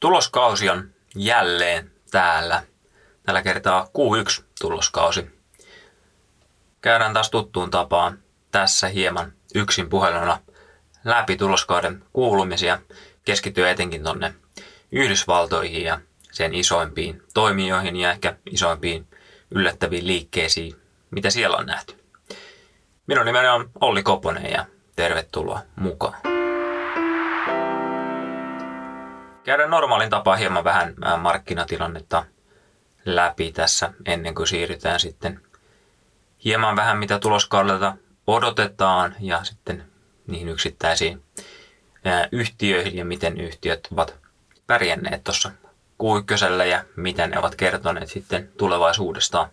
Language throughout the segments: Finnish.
Tuloskausi on jälleen täällä. Tällä kertaa Q1 tuloskausi. Käydään taas tuttuun tapaan tässä hieman yksin puheluna läpi tuloskauden kuulumisia. Keskittyy etenkin tonne Yhdysvaltoihin ja sen isoimpiin toimijoihin ja ehkä isoimpiin yllättäviin liikkeisiin, mitä siellä on nähty. Minun nimeni on Olli Koponen ja tervetuloa mukaan. Käydään normaalin tapaan hieman vähän markkinatilannetta läpi tässä ennen kuin siirrytään sitten hieman vähän mitä tuloskaudelta odotetaan ja sitten niihin yksittäisiin yhtiöihin ja miten yhtiöt ovat pärjänneet tuossa Q1 ja mitä ne ovat kertoneet sitten tulevaisuudestaan.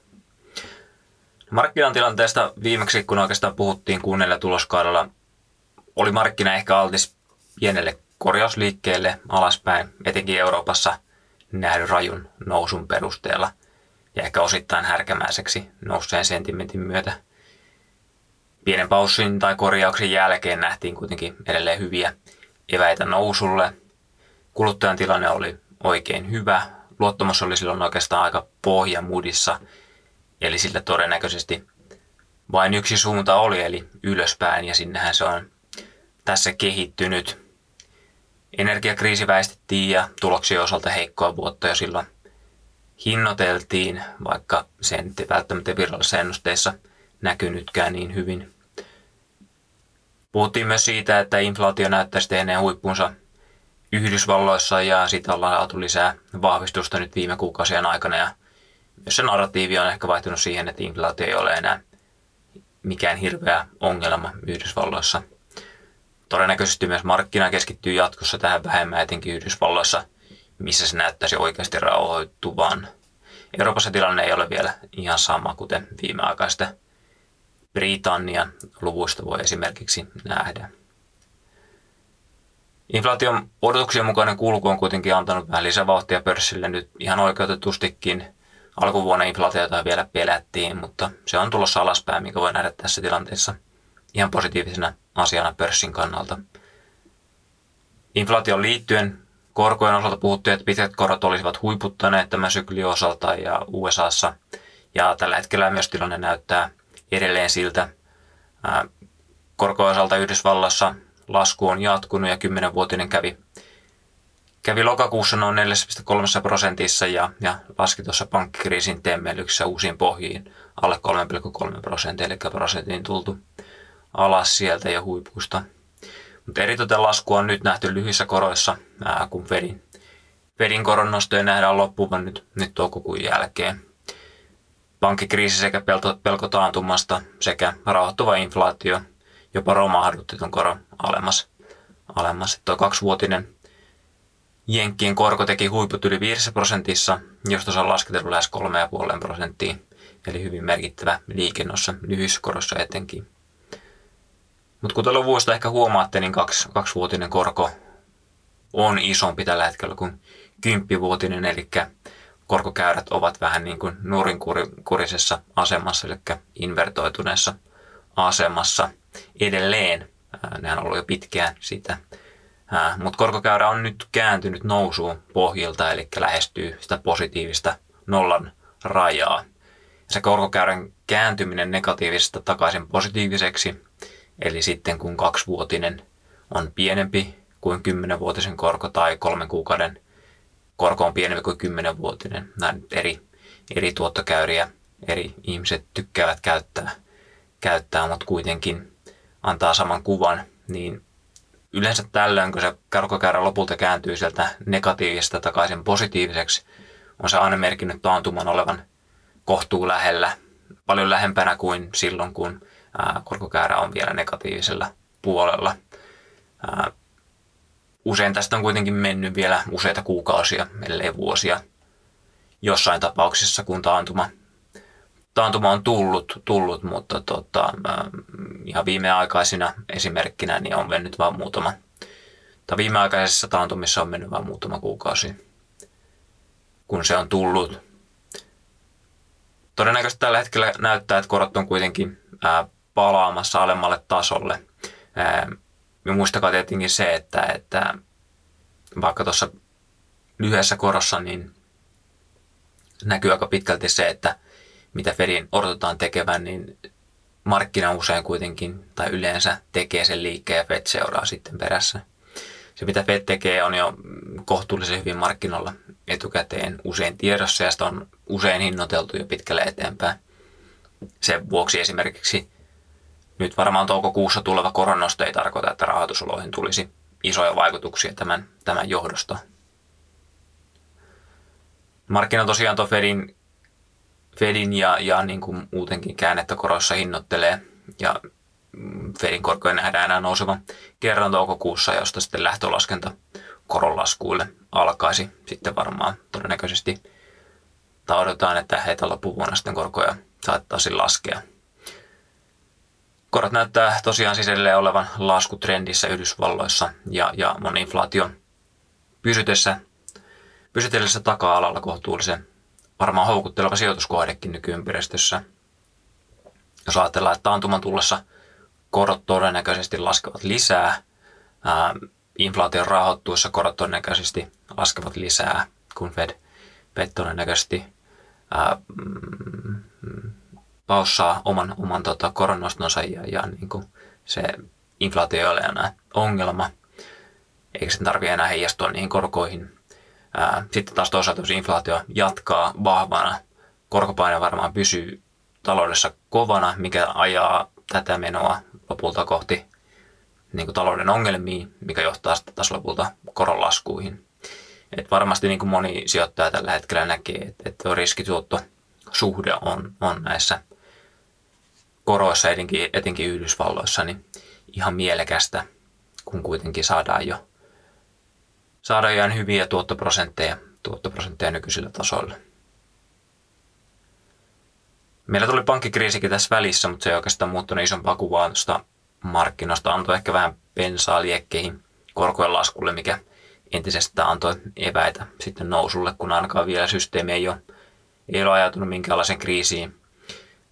Markkinatilanteesta viimeksi, kun oikeastaan puhuttiin kuunnella tuloskaudella, oli markkina ehkä altis pienelle korjausliikkeelle alaspäin, etenkin Euroopassa nähdyn rajun nousun perusteella ja ehkä osittain härkämäiseksi nousseen sentimentin myötä. Pienen paussin tai korjauksen jälkeen nähtiin kuitenkin edelleen hyviä eväitä nousulle. Kuluttajan tilanne oli oikein hyvä. Luottamus oli silloin oikeastaan aika pohjamudissa, eli sillä todennäköisesti vain yksi suunta oli, eli ylöspäin, ja sinnehän se on tässä kehittynyt. Energiakriisi väistettiin ja tuloksien osalta heikkoa vuotta jo silloin hinnoiteltiin, vaikka se ei välttämättä virallisissa ennusteissa näkynytkään niin hyvin. Puhuttiin myös siitä, että inflaatio näyttäisi tehneen huippunsa Yhdysvalloissa ja siitä ollaan saatu lisää vahvistusta nyt viime kuukausien aikana ja myös se narratiivi on ehkä vaihtunut siihen, että inflaatio ei ole enää mikään hirveä ongelma Yhdysvalloissa. Todennäköisesti myös markkina keskittyy jatkossa tähän vähemmän etenkin Yhdysvalloissa, missä se näyttäisi oikeasti rauhoittuvan. Euroopassa tilanne ei ole vielä ihan sama kuten viimeaikaista Britannian luvuista voi esimerkiksi nähdä. Inflaation odotuksien mukainen kulku on kuitenkin antanut vähän lisävauhtia pörssille nyt ihan oikeutetustikin. Alkuvuonna inflaatiota vielä pelättiin, mutta se on tulossa alaspäin, mikä voi nähdä tässä tilanteessa ihan positiivisena asiana pörssin kannalta. Inflaation liittyen korkojen osalta puhuttiin, että pitkät korot olisivat huiputtaneet tämän syklin osalta ja USAssa. Ja tällä hetkellä myös tilanne näyttää edelleen siltä. Korkojen osalta Yhdysvallassa lasku on jatkunut ja 10-vuotinen kävi, kävi lokakuussa noin 4,3 prosentissa ja, ja laski tuossa pankkikriisin temmelyksessä uusiin pohjiin alle 3,3 prosenttia, eli prosentin tultu alas sieltä ja huipusta. Mutta eritoten lasku on nyt nähty lyhyissä koroissa, ää, kun Fedin, Fedin koronnostoja nähdään loppuvan nyt, nyt toukokuun jälkeen. Pankkikriisi sekä pelto, pelko taantumasta sekä rauhoittuva inflaatio jopa romahdutti tuon koron alemmas. alemmas. Tuo kaksivuotinen Jenkkien korko teki huiput yli 5 prosentissa, josta se on lasketellut lähes 3,5 prosenttia, eli hyvin merkittävä liike noissa lyhyissä korossa etenkin. Mutta kuten luvuista ehkä huomaatte, niin kaksi, kaksivuotinen korko on isompi tällä hetkellä kuin kymppivuotinen, eli korkokäyrät ovat vähän niin kuin nurinkurisessa asemassa, eli invertoituneessa asemassa edelleen. Nehän on ollut jo pitkään sitä. Mutta korkokäyrä on nyt kääntynyt nousuun pohjilta, eli lähestyy sitä positiivista nollan rajaa. Se korkokäyrän kääntyminen negatiivisesta takaisin positiiviseksi Eli sitten kun kaksivuotinen on pienempi kuin kymmenenvuotisen korko tai kolmen kuukauden korko on pienempi kuin kymmenenvuotinen. Näin eri, eri tuottokäyriä eri ihmiset tykkäävät käyttää, käyttää, mutta kuitenkin antaa saman kuvan, niin yleensä tällöin, kun se korkokäyrä lopulta kääntyy sieltä negatiivisesta takaisin positiiviseksi, on se aina merkinnyt taantuman olevan kohtuu lähellä, paljon lähempänä kuin silloin, kun korkokäärä on vielä negatiivisella puolella. Usein tästä on kuitenkin mennyt vielä useita kuukausia, ellei vuosia jossain tapauksessa, kun taantuma, taantuma on tullut, tullut mutta tota, ihan viimeaikaisina esimerkkinä niin on mennyt vain muutama, tai viimeaikaisessa taantumissa on mennyt vain muutama kuukausi, kun se on tullut. Todennäköisesti tällä hetkellä näyttää, että korot on kuitenkin ää, palaamassa alemmalle tasolle. Ja muistakaa tietenkin se, että, että vaikka tuossa lyhyessä korossa, niin näkyy aika pitkälti se, että mitä Fedin odotetaan tekevän, niin markkina usein kuitenkin tai yleensä tekee sen liikkeen ja Fed seuraa sitten perässä. Se mitä Fed tekee on jo kohtuullisen hyvin markkinoilla etukäteen usein tiedossa ja sitä on usein hinnoiteltu jo pitkälle eteenpäin. Sen vuoksi esimerkiksi nyt varmaan toukokuussa tuleva koronnosto ei tarkoita, että rahoitusoloihin tulisi isoja vaikutuksia tämän, tämän johdosta. Markkina tosiaan tuo Fedin, Fedin ja, ja niin kuin muutenkin käännettä korossa hinnoittelee ja Fedin korkoja nähdään enää nousevan kerran toukokuussa, josta sitten lähtölaskenta koronlaskuille alkaisi sitten varmaan todennäköisesti. Tai odotetaan, että heitä loppuvuonna sitten korkoja saattaisi laskea. Korot näyttää tosiaan siis edelleen olevan laskutrendissä Yhdysvalloissa ja, ja moni inflaatio pysytessä, pysytellessä taka-alalla kohtuullisen varmaan houkutteleva sijoituskohdekin nykyympäristössä. Jos ajatellaan, että taantuman tullessa korot todennäköisesti laskevat lisää, ää, inflaation rahoittuessa korot todennäköisesti laskevat lisää, kun Fed, Fed todennäköisesti ää, mm, paussaa oman, oman tota, koronnostonsa ja, ja niin kuin se inflaatio ei ole enää ongelma, eikä sen tarvitse enää heijastua niihin korkoihin. Ää, sitten taas toisaalta, jos inflaatio jatkaa vahvana, korkopaine varmaan pysyy taloudessa kovana, mikä ajaa tätä menoa lopulta kohti niin kuin talouden ongelmiin, mikä johtaa sitten taas lopulta koronlaskuihin. Et varmasti niin kuin moni sijoittaja tällä hetkellä näkee, että, että riskituotto suhde on, on näissä koroissa, etenkin, etenkin Yhdysvalloissa, niin ihan mielekästä, kun kuitenkin saadaan jo saadaan ihan hyviä tuottoprosentteja, tuottoprosentteja nykyisillä tasoilla. Meillä tuli pankkikriisikin tässä välissä, mutta se ei oikeastaan muuttunut isompaa kuvaa tuosta markkinoista. Antoi ehkä vähän pensaa liekkeihin korkojen laskulle, mikä entisestään antoi eväitä sitten nousulle, kun ainakaan vielä systeemi ei ole, ei ole ajatunut minkäänlaisen kriisiin.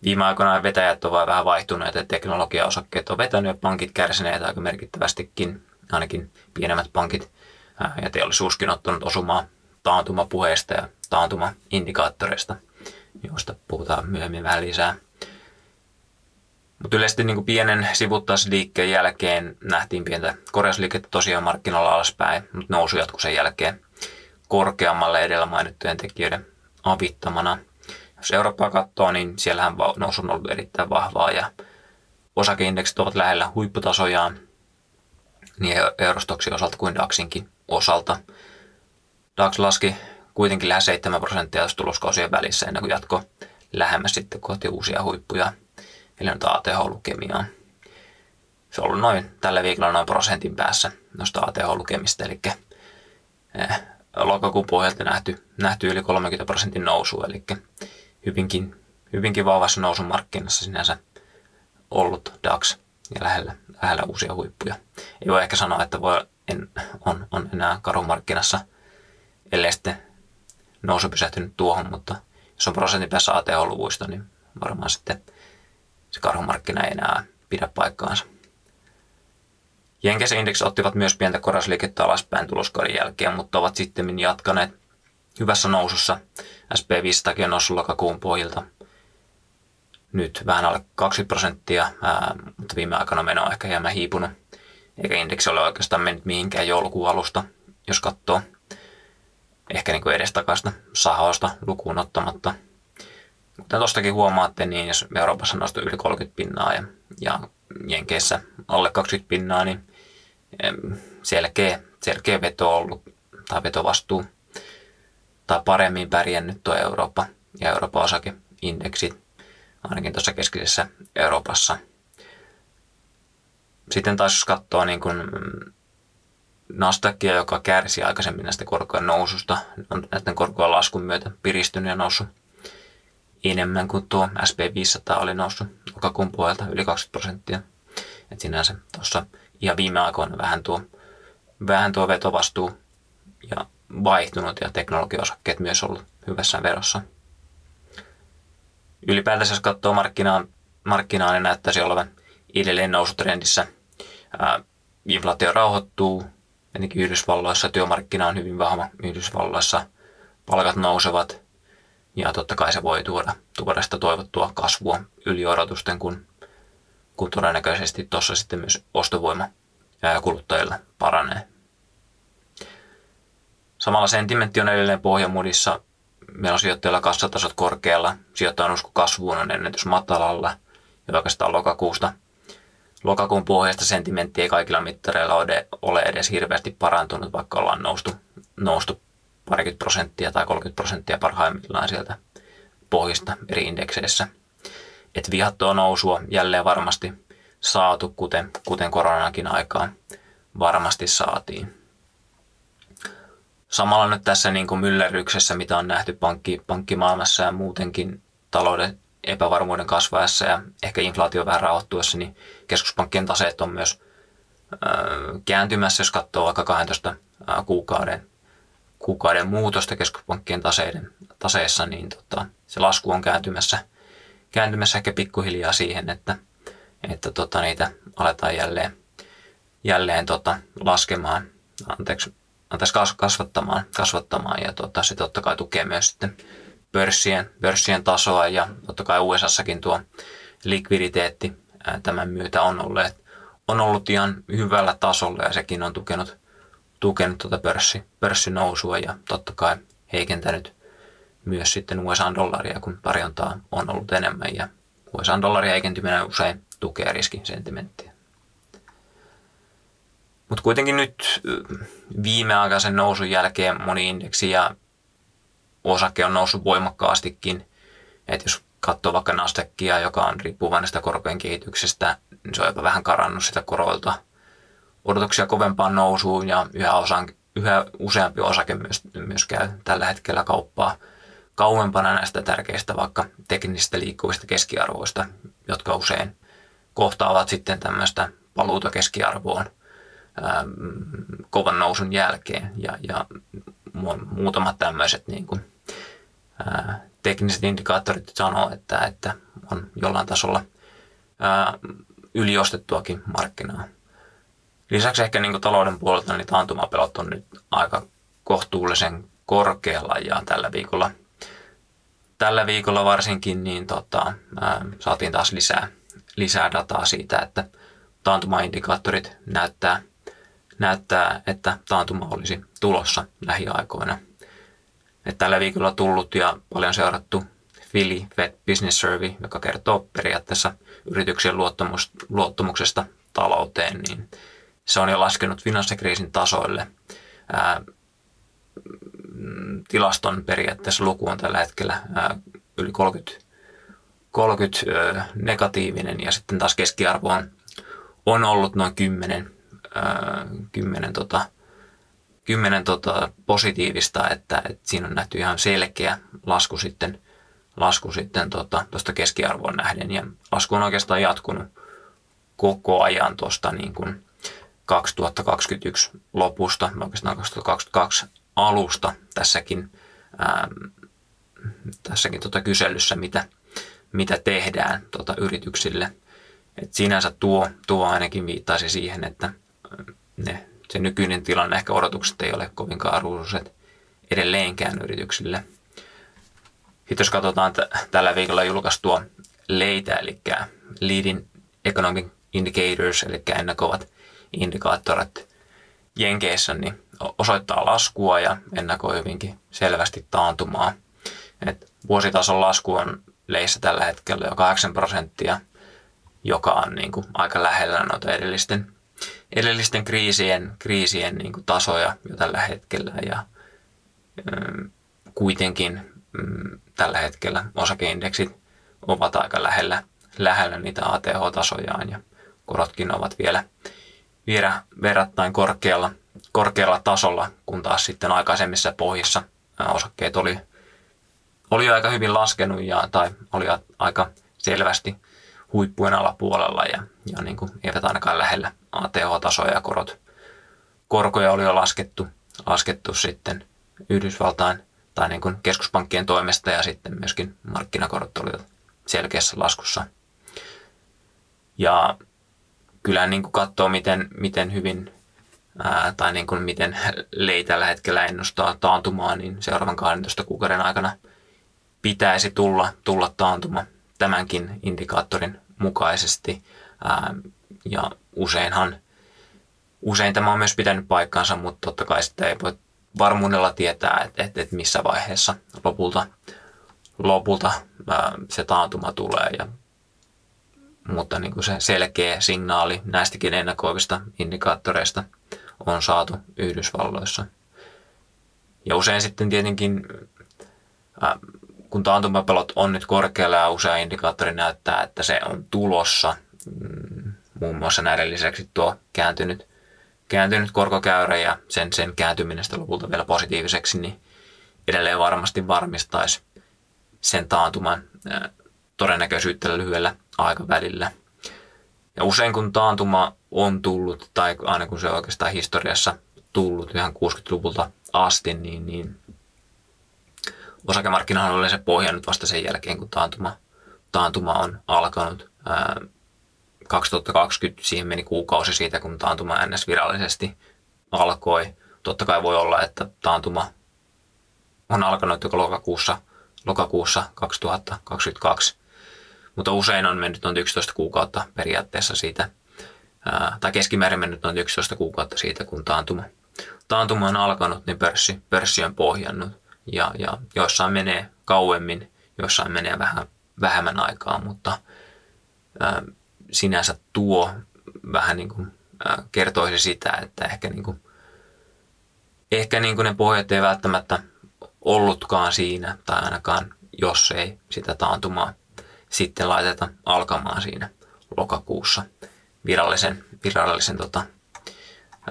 Viime aikoina vetäjät ovat vähän vaihtuneet, että teknologiaosakkeet on vetänyt ja pankit kärsineet aika merkittävästikin, ainakin pienemmät pankit. Ja teollisuuskin ottanut osumaa taantumapuheista ja taantuma-indikaattoreista, joista puhutaan myöhemmin vähän lisää. Mutta yleisesti niin pienen sivuttaisliikkeen jälkeen nähtiin pientä korjausliikettä tosiaan markkinoilla alaspäin, mutta nousu jatkui sen jälkeen korkeammalle edellä mainittujen tekijöiden avittamana. Jos Eurooppaa katsoo, niin siellähän nousu on ollut erittäin vahvaa ja osakeindeksit ovat lähellä huipputasojaan niin Eurostoksin osalta kuin DAXinkin osalta. DAX laski kuitenkin lähes 7 prosenttia tuloskausien välissä ennen kuin jatko lähemmäs sitten kohti uusia huippuja – eli nyt ATH-lukemiaa. Se on ollut noin tällä viikolla noin prosentin päässä noista ATH-lukemista, eli eh, lokakuun pohjalta nähty, nähty yli 30 prosentin nousu, eli hyvinkin, hyvinkin vahvassa nousun markkinassa sinänsä ollut DAX ja lähellä, lähellä uusia huippuja. Ei voi ehkä sanoa, että voi, en, on, on enää karumarkkinassa, ellei sitten nousu pysähtynyt tuohon, mutta jos on prosentin päässä ATH-luvuista, niin varmaan sitten – se karhumarkkina ei enää pidä paikkaansa. Jenkeissä indeksi ottivat myös pientä korasliikettä alaspäin tuloskauden jälkeen, mutta ovat sitten jatkaneet hyvässä nousussa. SP500 on noussut lokakuun pohjilta nyt vähän alle 20 prosenttia, ää, mutta viime aikana meno on ehkä hieman hiipunut. Eikä indeksi ole oikeastaan mennyt mihinkään joulukuun alusta, jos katsoo. Ehkä niin kuin edestakaista sahoista lukuun ottamatta – Kuten tuostakin huomaatte, niin jos Euroopassa nostaa yli 30 pinnaa ja, ja Jenkeissä alle 20 pinnaa, niin selkeä, selkeä veto ollut tai vetovastuu tai paremmin pärjännyt tuo Eurooppa ja Euroopan osakeindeksi ainakin tuossa keskisessä Euroopassa. Sitten taas jos katsoo niin kuin Nasdaqia, joka kärsi aikaisemmin näistä korkojen noususta, on näiden korkojen laskun myötä piristynyt ja noussut enemmän kuin tuo SP500 oli noussut lokakuun puolelta yli 20 prosenttia. Et sinänsä tuossa ihan viime aikoina vähän tuo, vähän tuo vetovastuu ja vaihtunut ja teknologiaosakkeet myös ollut hyvässä verossa. Ylipäätänsä jos katsoo markkinaa, markkinaa niin näyttäisi olevan edelleen nousutrendissä. Inflaatio rauhoittuu, ennenkin Yhdysvalloissa työmarkkina on hyvin vahva Yhdysvalloissa, palkat nousevat ja totta kai se voi tuoda, tuoda sitä toivottua kasvua yli odotusten, kun, kun todennäköisesti tuossa sitten myös ostovoima kuluttajilla paranee. Samalla sentimentti on edelleen pohjamudissa. Meillä on sijoittajilla kassatasot korkealla, sijoittajan usko kasvuun on ennätys matalalla ja oikeastaan lokakuusta – lokakuun pohjasta sentimentti ei kaikilla mittareilla ole edes hirveästi parantunut, vaikka ollaan noustu, noustu parikymmentä prosenttia tai 30 prosenttia parhaimmillaan sieltä pohjista eri indekseissä. Et vihattoa nousua jälleen varmasti saatu, kuten, kuten koronankin aikaan varmasti saatiin. Samalla nyt tässä niin kuin myllerryksessä, mitä on nähty pankki, pankkimaailmassa ja muutenkin talouden epävarmuuden kasvaessa ja ehkä inflaatio vähän rauhoittuessa, niin keskuspankkien taseet on myös kääntymässä, jos katsoo vaikka 12 kuukauden, kuukauden muutosta keskuspankkien taseiden, taseessa, niin tota, se lasku on kääntymässä, kääntymässä ehkä pikkuhiljaa siihen, että, että tota, niitä aletaan jälleen, jälleen tota, laskemaan, anteeksi, anteeksi kasvattamaan, kasvattamaan ja tota, se totta kai tukee myös sitten pörssien, pörssien tasoa ja totta kai USAssakin tuo likviditeetti tämän myötä on ollut, on ollut ihan hyvällä tasolla ja sekin on tukenut, tukenut tuota pörssi, pörssinousua ja totta kai heikentänyt myös sitten USA-dollaria, kun tarjontaa on ollut enemmän ja USA-dollarin heikentyminen usein tukee riskisentimenttiä. Mutta kuitenkin nyt viimeaikaisen nousun jälkeen moni indeksi ja osake on noussut voimakkaastikin. että jos katsoo vaikka Nasdaqia, joka on riippuvainen sitä korkojen kehityksestä, niin se on jopa vähän karannut sitä koroilta. Odotuksia kovempaan nousuun ja yhä, osan, yhä useampi osake myös, myös käy tällä hetkellä kauppaa kauempana näistä tärkeistä vaikka teknisistä liikkuvista keskiarvoista, jotka usein kohtaavat sitten tämmöistä paluuta keskiarvoon ää, kovan nousun jälkeen. Ja, ja muutamat tämmöiset niin kuin, tekniset indikaattorit sanoo, että, että on jollain tasolla ää, yliostettuakin markkinaa. Lisäksi ehkä niin talouden puolelta niin taantumapelot on nyt aika kohtuullisen korkealla ja tällä viikolla, tällä viikolla varsinkin niin tota, ää, saatiin taas lisää, lisää dataa siitä, että taantumaindikaattorit näyttää, näyttää, että taantuma olisi tulossa lähiaikoina – että tällä viikolla tullut ja paljon seurattu Philly Fed Business Survey, joka kertoo periaatteessa yrityksen luottamuksesta talouteen, niin se on jo laskenut finanssikriisin tasoille. Ää, tilaston periaatteessa luku on tällä hetkellä ää, yli 30, 30 ää, negatiivinen ja sitten taas keskiarvo on, on ollut noin 10, 10 tota, kymmenen tota, positiivista, että, että siinä on nähty ihan selkeä lasku sitten, lasku sitten tuosta tota, keskiarvoon nähden. Ja lasku on oikeastaan jatkunut koko ajan tuosta niin kuin 2021 lopusta, oikeastaan 2022 alusta tässäkin, ää, tässäkin tota kyselyssä, mitä, mitä tehdään tota yrityksille. Et sinänsä tuo, tuo ainakin viittaisi siihen, että ne se nykyinen tilanne, ehkä odotukset ei ole kovinkaan ruusuiset edelleenkään yrityksille. Sitten jos katsotaan t- tällä viikolla julkaistua leitä, eli Leading Economic Indicators, eli ennakoivat indikaattorit Jenkeissä, niin osoittaa laskua ja ennakoi hyvinkin selvästi taantumaa. Et vuositason lasku on leissä tällä hetkellä jo 8 prosenttia, joka on niin kuin aika lähellä noita edellisten edellisten kriisien, kriisien niin kuin tasoja jo tällä hetkellä ja mm, kuitenkin mm, tällä hetkellä osakeindeksit ovat aika lähellä, lähellä niitä ATH-tasojaan ja korotkin ovat vielä, vielä verrattain korkealla, korkealla tasolla, kun taas sitten aikaisemmissa pohjissa. Osakkeet oli, oli aika hyvin laskenut ja, tai oli aika selvästi huippujen alapuolella ja, ja niin kuin eivät ainakaan lähellä ATH-tasoja ja korot. Korkoja oli jo laskettu, laskettu sitten Yhdysvaltain tai niin kuin keskuspankkien toimesta ja sitten myöskin markkinakorot olivat selkeässä laskussa. Ja kyllä niin kuin katsoo, miten, miten hyvin ää, tai niin kuin miten Lei tällä hetkellä ennustaa taantumaa, niin seuraavan 12 kuukauden aikana pitäisi tulla, tulla taantuma tämänkin indikaattorin mukaisesti. Ää, ja useinhan, usein tämä on myös pitänyt paikkansa, mutta totta kai sitä ei voi varmuudella tietää, että, että, että missä vaiheessa lopulta, lopulta ää, se taantuma tulee. Ja, mutta niin kuin se selkeä signaali näistäkin ennakoivista indikaattoreista on saatu Yhdysvalloissa. Ja usein sitten tietenkin, ää, kun taantumapelot on nyt korkealla ja usea indikaattori näyttää, että se on tulossa, mm, muun muassa näiden lisäksi tuo kääntynyt, kääntynyt korkokäyrä ja sen, sen kääntyminen lopulta vielä positiiviseksi, niin edelleen varmasti varmistaisi sen taantuman todennäköisyyttä lyhyellä aikavälillä. Ja usein kun taantuma on tullut, tai aina kun se on oikeastaan historiassa tullut ihan 60-luvulta asti, niin, niin osakemarkkinahan on yleensä pohjannut vasta sen jälkeen, kun taantuma, taantuma on alkanut. Ää, 2020 siihen meni kuukausi siitä, kun taantuma NS virallisesti alkoi. Totta kai voi olla, että taantuma on alkanut joko lokakuussa, lokakuussa 2022, mutta usein on mennyt noin 11 kuukautta periaatteessa siitä, ää, tai keskimäärin mennyt noin 11 kuukautta siitä, kun taantuma, taantuma on alkanut, niin pörssi, pörssi on pohjannut. Ja, ja joissain menee kauemmin, joissain menee vähän vähemmän aikaa, mutta ää, sinänsä tuo vähän niin kuin, ää, kertoisi sitä, että ehkä, niin kuin, ehkä niin kuin ne pohjat ei välttämättä ollutkaan siinä, tai ainakaan jos ei sitä taantumaa sitten laiteta alkamaan siinä lokakuussa virallisen, virallisen, tota,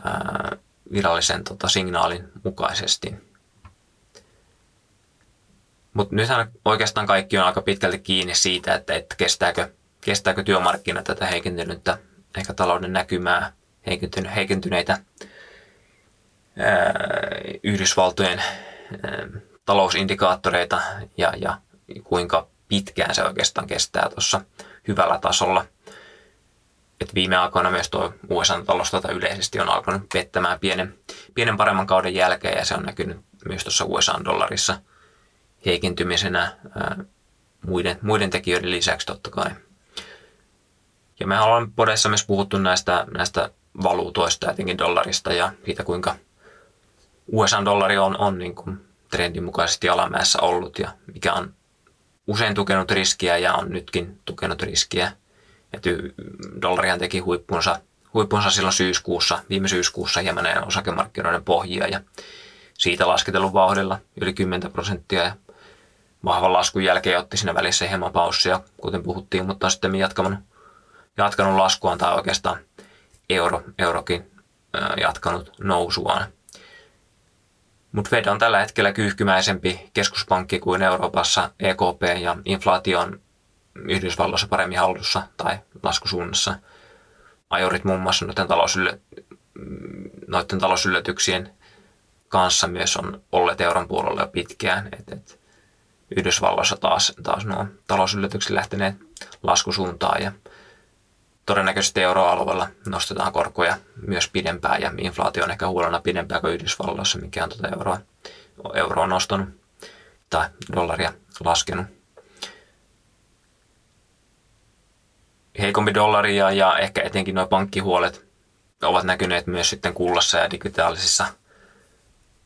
ää, virallisen tota, signaalin mukaisesti. Mutta nythän oikeastaan kaikki on aika pitkälti kiinni siitä, että, että kestääkö kestääkö työmarkkina tätä heikentynyttä ehkä talouden näkymää, heikentynyt, heikentyneitä ää, Yhdysvaltojen ää, talousindikaattoreita ja, ja kuinka pitkään se oikeastaan kestää tuossa hyvällä tasolla. Et viime aikoina myös tuo USA-taloustata yleisesti on alkanut pettämään pienen, pienen paremman kauden jälkeen ja se on näkynyt myös tuossa USA-dollarissa heikentymisenä ää, muiden, muiden tekijöiden lisäksi totta kai. Ja me ollaan podessa myös puhuttu näistä, näistä valuutoista, etenkin dollarista ja siitä, kuinka USA-dollari on, on niin kuin trendin mukaisesti alamäessä ollut ja mikä on usein tukenut riskiä ja on nytkin tukenut riskiä. Että dollarihan teki huippunsa, huippunsa silloin syyskuussa, viime syyskuussa hieman osakemarkkinoiden pohjia ja siitä lasketellut vauhdilla yli 10 prosenttia ja vahvan laskun jälkeen otti siinä välissä hieman paussia, kuten puhuttiin, mutta on sitten jatkanut jatkanut laskuaan tai oikeastaan euro, eurokin jatkanut nousuaan. Mutta Fed on tällä hetkellä kyyhkymäisempi keskuspankki kuin Euroopassa EKP ja inflaatio on Yhdysvalloissa paremmin hallussa tai laskusuunnassa. Ajorit muun muassa noiden, talousyllä, noiden talousyllätyksien kanssa myös on olleet euron puolella jo pitkään. Et, et Yhdysvalloissa taas, taas nuo talousyllätykset lähteneet laskusuuntaan ja todennäköisesti euroalueella nostetaan korkoja myös pidempään ja inflaatio on ehkä huolena pidempään kuin Yhdysvalloissa, mikä on tuota euroa, euroa nostanut tai dollaria laskenut. Heikompi dollari ja, ja ehkä etenkin nuo pankkihuolet ovat näkyneet myös sitten kullassa ja digitaalisissa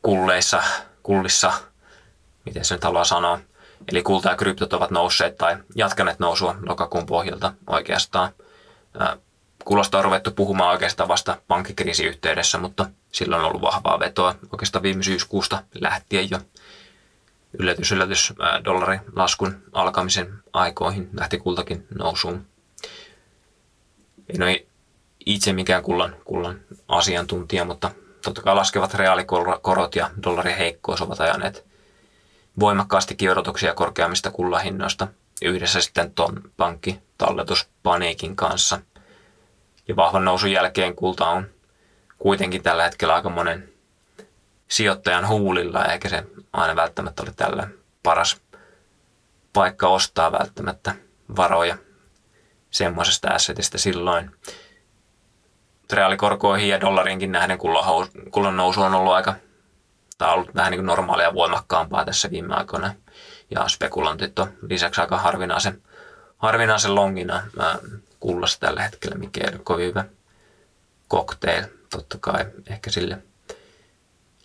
kulleissa, kullissa, miten se nyt haluaa sanoa. Eli kulta ja kryptot ovat nousseet tai jatkaneet nousua lokakuun pohjalta oikeastaan – Kulosta on ruvettu puhumaan oikeastaan vasta pankkikriisin yhteydessä, mutta silloin on ollut vahvaa vetoa oikeastaan viime syyskuusta lähtien jo. Yllätys, yllätys, dollarin laskun alkamisen aikoihin lähti kultakin nousuun. En ole itse mikään kullan, kullan asiantuntija, mutta totta kai laskevat reaalikorot ja dollarin heikkous ovat ajaneet voimakkaasti odotuksia korkeammista kullahinnoista yhdessä sitten tuon pankkitalletuspaniikin kanssa. Ja vahvan nousun jälkeen kulta on kuitenkin tällä hetkellä aika monen sijoittajan huulilla, eikä se aina välttämättä ole tällä paras paikka ostaa välttämättä varoja semmoisesta assetista silloin. reaalikorkoihin ja dollarinkin nähden kullan nousu on ollut aika, tai ollut vähän niin normaalia voimakkaampaa tässä viime aikoina. Ja spekulantit on lisäksi aika harvinaisen, harvinaisen longina kullassa tällä hetkellä, mikä ole kovin hyvä cocktail, totta kai ehkä sille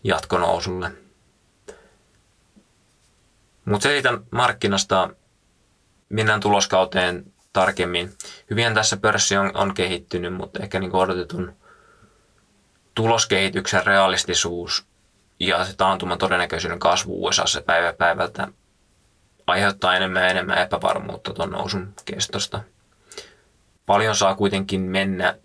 jatkonousulle. Mutta se siitä markkinasta mennään tuloskauteen tarkemmin. Hyvin tässä pörssi on, on kehittynyt, mutta ehkä niin odotetun tuloskehityksen realistisuus ja se taantuman todennäköisyyden kasvu USA päivä päivältä aiheuttaa enemmän ja enemmän epävarmuutta tuon nousun kestosta. Paljon saa kuitenkin mennä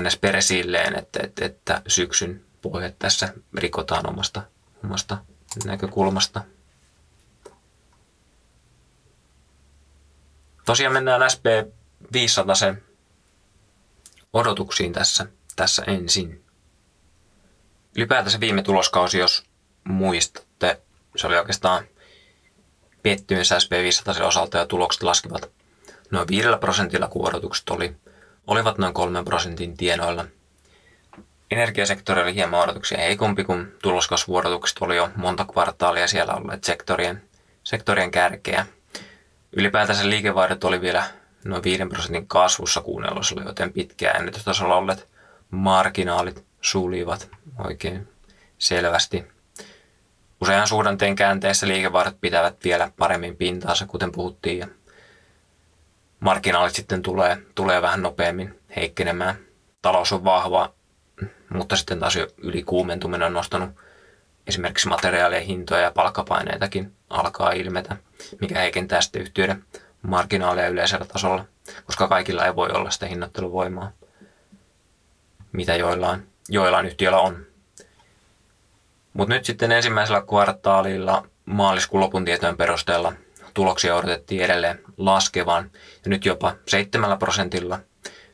ns. peresilleen, että, että, että syksyn pohjat tässä rikotaan omasta, omasta näkökulmasta. Tosiaan mennään SP 500 sen odotuksiin tässä, tässä ensin. Ylipäätänsä viime tuloskausi, jos muistatte, se oli oikeastaan pettymys SP 500 osalta ja tulokset laskivat noin 5 prosentilla, kun odotukset oli, olivat noin 3 prosentin tienoilla. Energiasektori oli hieman odotuksia heikompi, kun tuloskasvuodotukset oli jo monta kvartaalia siellä olleet sektorien, sektorien kärkeä. Ylipäätänsä liikevaihdot oli vielä noin 5 prosentin kasvussa kuunnellosella, joten pitkään ennätystasolla olleet marginaalit sulivat oikein selvästi. Usean suhdanteen käänteessä liikevaihdot pitävät vielä paremmin pintaansa, kuten puhuttiin, ja marginaalit sitten tulee, tulee vähän nopeammin heikkenemään. Talous on vahva, mutta sitten taas jo ylikuumentuminen on nostanut esimerkiksi materiaalien hintoja ja palkkapaineitakin alkaa ilmetä, mikä heikentää sitten yhtiöiden marginaaleja yleisellä tasolla, koska kaikilla ei voi olla sitä hinnoitteluvoimaa, mitä joillain, joillain yhtiöillä on. Mutta nyt sitten ensimmäisellä kvartaalilla maaliskuun lopun tietojen perusteella tuloksia odotettiin edelleen laskevan ja nyt jopa 7 prosentilla,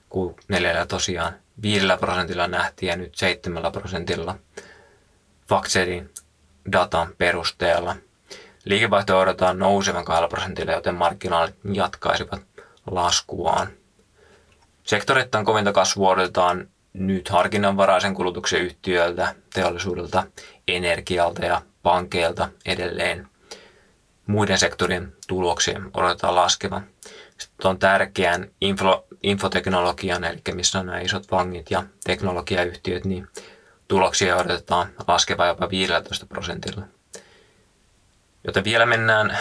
kun neljällä tosiaan 5 prosentilla nähtiin ja nyt 7 prosentilla Faxetin datan perusteella. Liikevaihto odotetaan nousevan 2 prosentilla, joten markkinaalit jatkaisivat laskuaan. Sektorittain kovinta kasvua odotetaan nyt harkinnanvaraisen kulutuksen yhtiöiltä, teollisuudelta, energialta ja pankeilta edelleen. Muiden sektorien tuloksien odotetaan laskevan. Sitten on tärkeän info, infoteknologian, eli missä on nämä isot vangit ja teknologiayhtiöt, niin tuloksia odotetaan laskevan jopa 15 prosentilla. Joten vielä mennään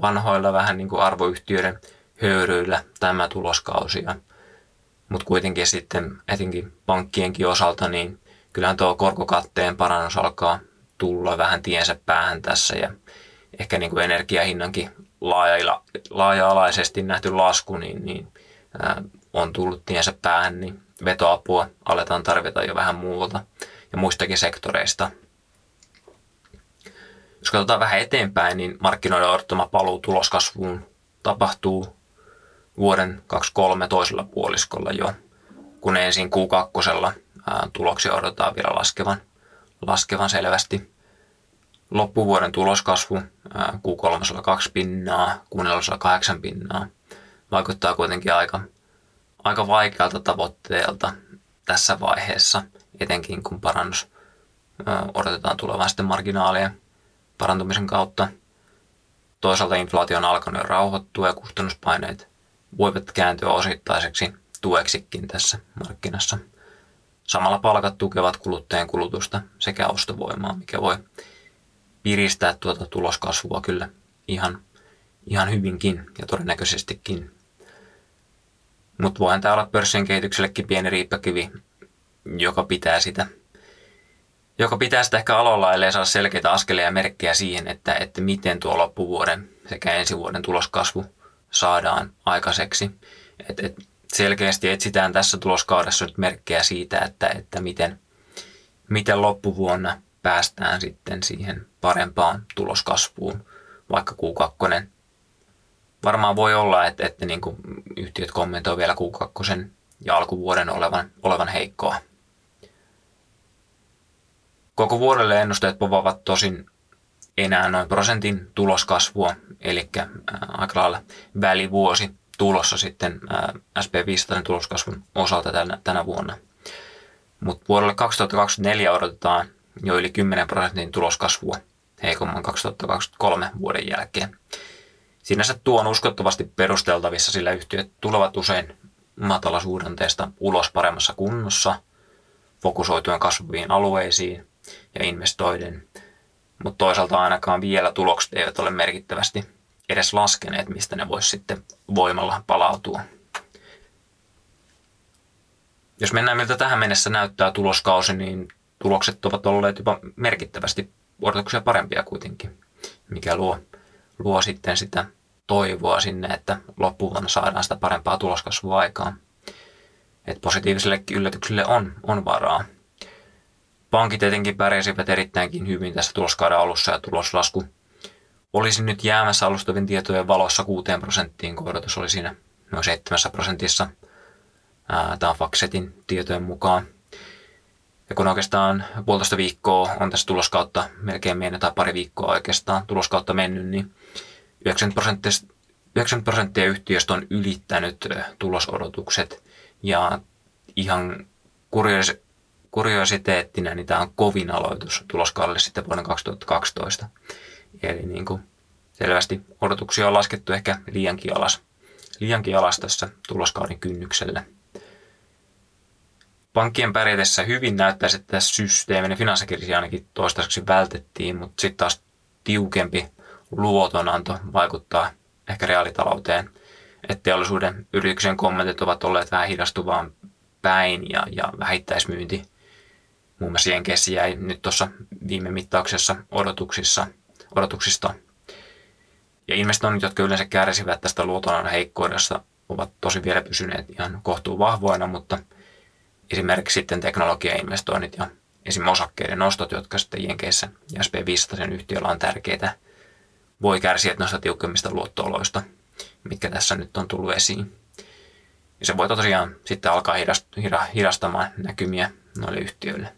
vanhoilla vähän niin kuin arvoyhtiöiden höyryillä tämä tuloskausi. Mutta kuitenkin sitten etenkin pankkienkin osalta, niin kyllähän tuo korkokatteen parannus alkaa tulla vähän tiensä päähän tässä ja ehkä niin kuin energiahinnankin laaja, laaja-alaisesti nähty lasku, niin, niin ää, on tullut tiensä päähän, niin vetoapua aletaan tarvita jo vähän muualta ja muistakin sektoreista. Jos katsotaan vähän eteenpäin, niin markkinoiden odottama paluu tuloskasvuun tapahtuu vuoden 2023 toisella puoliskolla jo, kun ensin Q2 tuloksia odotetaan vielä laskevan, laskevan selvästi. Loppuvuoden tuloskasvu Q3 2 pinnaa, Q4 8 pinnaa vaikuttaa kuitenkin aika, aika vaikealta tavoitteelta tässä vaiheessa, etenkin kun parannus odotetaan tulevan sitten marginaalien parantumisen kautta. Toisaalta inflaatio on alkanut jo rauhoittua ja kustannuspaineet voivat kääntyä osittaiseksi tueksikin tässä markkinassa. Samalla palkat tukevat kuluttajien kulutusta sekä ostovoimaa, mikä voi piristää tuota tuloskasvua kyllä ihan, ihan hyvinkin ja todennäköisestikin. Mutta voihan tämä olla pörssin kehityksellekin pieni riippakivi, joka pitää sitä joka pitää sitä ehkä alolla, ellei saa selkeitä askelia ja merkkejä siihen, että, että miten tuo loppuvuoden sekä ensi vuoden tuloskasvu saadaan aikaiseksi. Et, et selkeästi etsitään tässä tuloskaudessa nyt merkkejä siitä, että, että miten, miten loppuvuonna päästään sitten siihen parempaan tuloskasvuun, vaikka Q2 varmaan voi olla, että, että niin kuin yhtiöt kommentoivat vielä Q2 ja alkuvuoden olevan, olevan heikkoa. Koko vuodelle ennusteet povaavat tosin enää noin prosentin tuloskasvua, eli aika lailla välivuosi tulossa sitten SP500 tuloskasvun osalta tänä, tänä vuonna. Mutta vuodelle 2024 odotetaan jo yli 10 prosentin tuloskasvua heikomman 2023 vuoden jälkeen. Sinänsä tuo on uskottavasti perusteltavissa, sillä yhtiöt tulevat usein matalasuhdanteesta ulos paremmassa kunnossa, fokusoituen kasvaviin alueisiin ja investoiden, mutta toisaalta ainakaan vielä tulokset eivät ole merkittävästi edes laskeneet, mistä ne voisi sitten voimalla palautua. Jos mennään miltä tähän mennessä näyttää tuloskausi, niin tulokset ovat olleet jopa merkittävästi odotuksia parempia kuitenkin, mikä luo, luo sitten sitä toivoa sinne, että loppuvuonna saadaan sitä parempaa tuloskasvua aikaan. Että positiiviselle yllätyksille on, on varaa. Pankit tietenkin pärjäsivät erittäinkin hyvin tässä tuloskauden alussa ja tuloslasku olisi nyt jäämässä alustavien tietojen valossa 6 prosenttiin, kun odotus oli siinä noin 7 prosentissa. Tämä on Faxetin tietojen mukaan. Ja kun oikeastaan puolitoista viikkoa on tässä tuloskautta melkein mennyt, tai pari viikkoa oikeastaan tuloskautta mennyt, niin 90 prosenttia, 90 prosenttia yhtiöstä on ylittänyt tulosodotukset. Ja ihan kuriositeettina, niin tämä on kovin aloitus tuloskaudelle sitten vuonna 2012. Eli niin kuin selvästi odotuksia on laskettu ehkä liiankin alas, liiankin alas tässä tuloskauden kynnyksellä. Pankkien pärjätessä hyvin näyttäisi, että tässä systeeminen finanssikriisi ainakin toistaiseksi vältettiin, mutta sitten taas tiukempi luotonanto vaikuttaa ehkä reaalitalouteen. Että teollisuuden yrityksen kommentit ovat olleet vähän hidastuvaan päin ja, ja vähittäismyynti muun muassa Jenkeissä jäi nyt tuossa viime mittauksessa odotuksissa, odotuksista. Ja investoinnit, jotka yleensä kärsivät tästä luotonannon heikkoudesta, ovat tosi vielä pysyneet ihan kohtuu vahvoina, mutta esimerkiksi sitten teknologiainvestoinnit ja esimerkiksi osakkeiden nostot, jotka sitten Jenkeissä ja SP500 yhtiöllä on tärkeitä, voi kärsiä noista tiukemmista luottooloista, mitkä tässä nyt on tullut esiin. Ja se voi tosiaan sitten alkaa hidastamaan näkymiä noille yhtiöille.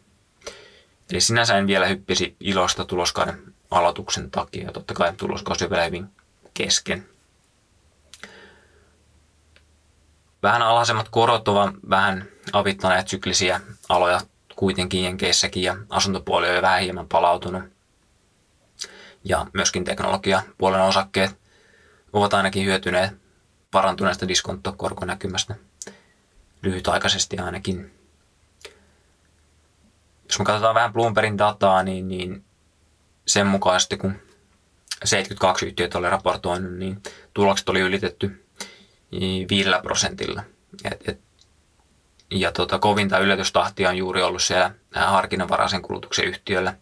Eli sinänsä en vielä hyppisi ilosta tuloskauden aloituksen takia. Totta kai tuloskausi on vielä hyvin kesken. Vähän alhaisemmat korot ovat vähän avittaneet syklisiä aloja kuitenkin Jenkeissäkin ja asuntopuoli on jo vähän hieman palautunut. Ja myöskin teknologiapuolen osakkeet ovat ainakin hyötyneet parantuneesta diskonttokorkonäkymästä lyhytaikaisesti ainakin. Jos me katsotaan vähän Bloombergin dataa, niin, niin sen mukaisesti kun 72 yhtiötä oli raportoinut, niin tulokset oli ylitetty 5 prosentilla. Et, et, ja tota, kovinta yllätystahtia on juuri ollut siellä harkinnanvaraisen kulutuksen yhtiöllä,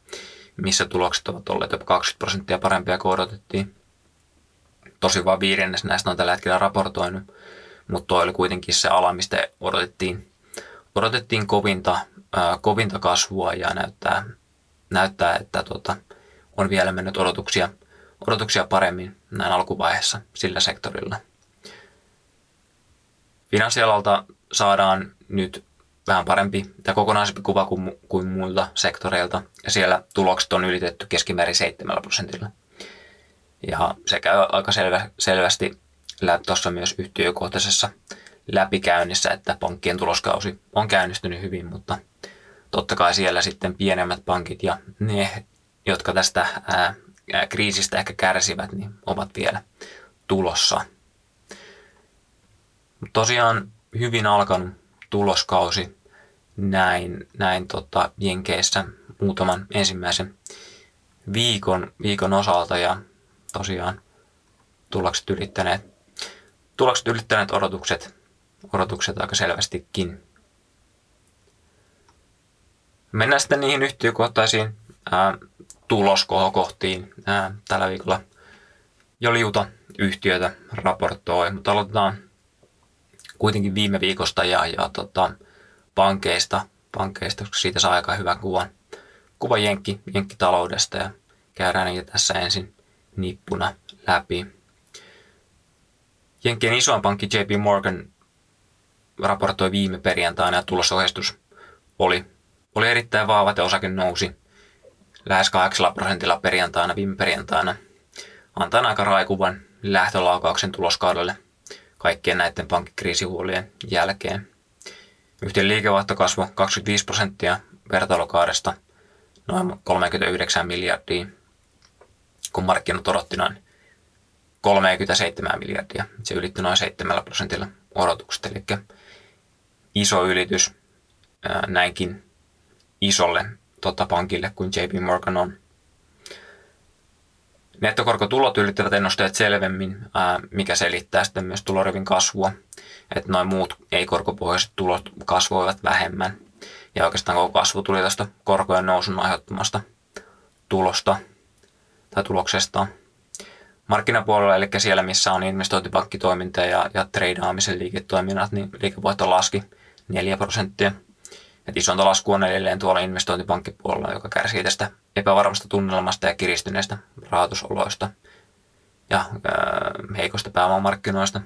missä tulokset ovat olleet jopa 20 prosenttia parempia kuin odotettiin. Tosi vain viidennes näistä on tällä hetkellä raportoinut, mutta tuo oli kuitenkin se ala, mistä odotettiin, odotettiin kovinta, ää, kovinta kasvua ja näyttää, näyttää että tota, on vielä mennyt odotuksia, odotuksia paremmin näin alkuvaiheessa sillä sektorilla. Finanssialalta saadaan nyt vähän parempi tai kokonaisempi kuva kuin, kuin muilta sektoreilta. Ja siellä tulokset on ylitetty keskimäärin 7 prosentilla. Ja se käy aika selvä, selvästi tuossa myös yhtiökohtaisessa läpikäynnissä, että pankkien tuloskausi on käynnistynyt hyvin, mutta totta kai siellä sitten pienemmät pankit ja ne, jotka tästä ää, kriisistä ehkä kärsivät, niin ovat vielä tulossa. Tosiaan hyvin alkanut tuloskausi näin, näin tota Jenkeissä muutaman ensimmäisen viikon, viikon osalta ja tosiaan tulokset ylittäneet, tulokset ylittäneet odotukset, odotukset aika selvästikin. Mennään sitten niihin yhtiökohtaisiin ää, tuloskohokohtiin. Ää, tällä viikolla jo liuta yhtiötä raportoi, mutta aloitetaan kuitenkin viime viikosta ja, ja tota, pankeista, pankeista, koska siitä saa aika hyvän kuvan, kuvan jenkki, jenkkitaloudesta ja käydään niitä tässä ensin nippuna läpi. Jenkkien isoin pankki JP Morgan raportoi viime perjantaina ja tulosohjeistus oli, oli erittäin vahva ja osake nousi lähes 8 prosentilla perjantaina viime perjantaina. Antaa aika raikuvan lähtölaukauksen tuloskaudelle kaikkien näiden pankkikriisihuolien jälkeen. Yhtiön liikevaihto kasvoi 25 prosenttia vertailukaudesta noin 39 miljardia, kun markkinat odotti noin 37 miljardia. Se ylitti noin 7 prosentilla odotukset, eli iso ylitys näinkin isolle tota, pankille kuin JP Morgan on. Nettokorkotulot ylittävät ennusteet selvemmin, mikä selittää sitten myös tulorivin kasvua. Että noin muut ei-korkopohjaiset tulot kasvoivat vähemmän. Ja oikeastaan koko kasvu tuli tästä korkojen nousun aiheuttamasta tulosta tai tuloksesta. Markkinapuolella, eli siellä missä on investointipankkitoiminta ja, ja treidaamisen liiketoiminnat, niin liikevoitto laski 4 prosenttia – et isointa lasku on edelleen tuolla investointipankkipuolella, joka kärsii tästä epävarmasta tunnelmasta ja kiristyneistä rahoitusoloista ja ää, heikosta pääomamarkkinoista.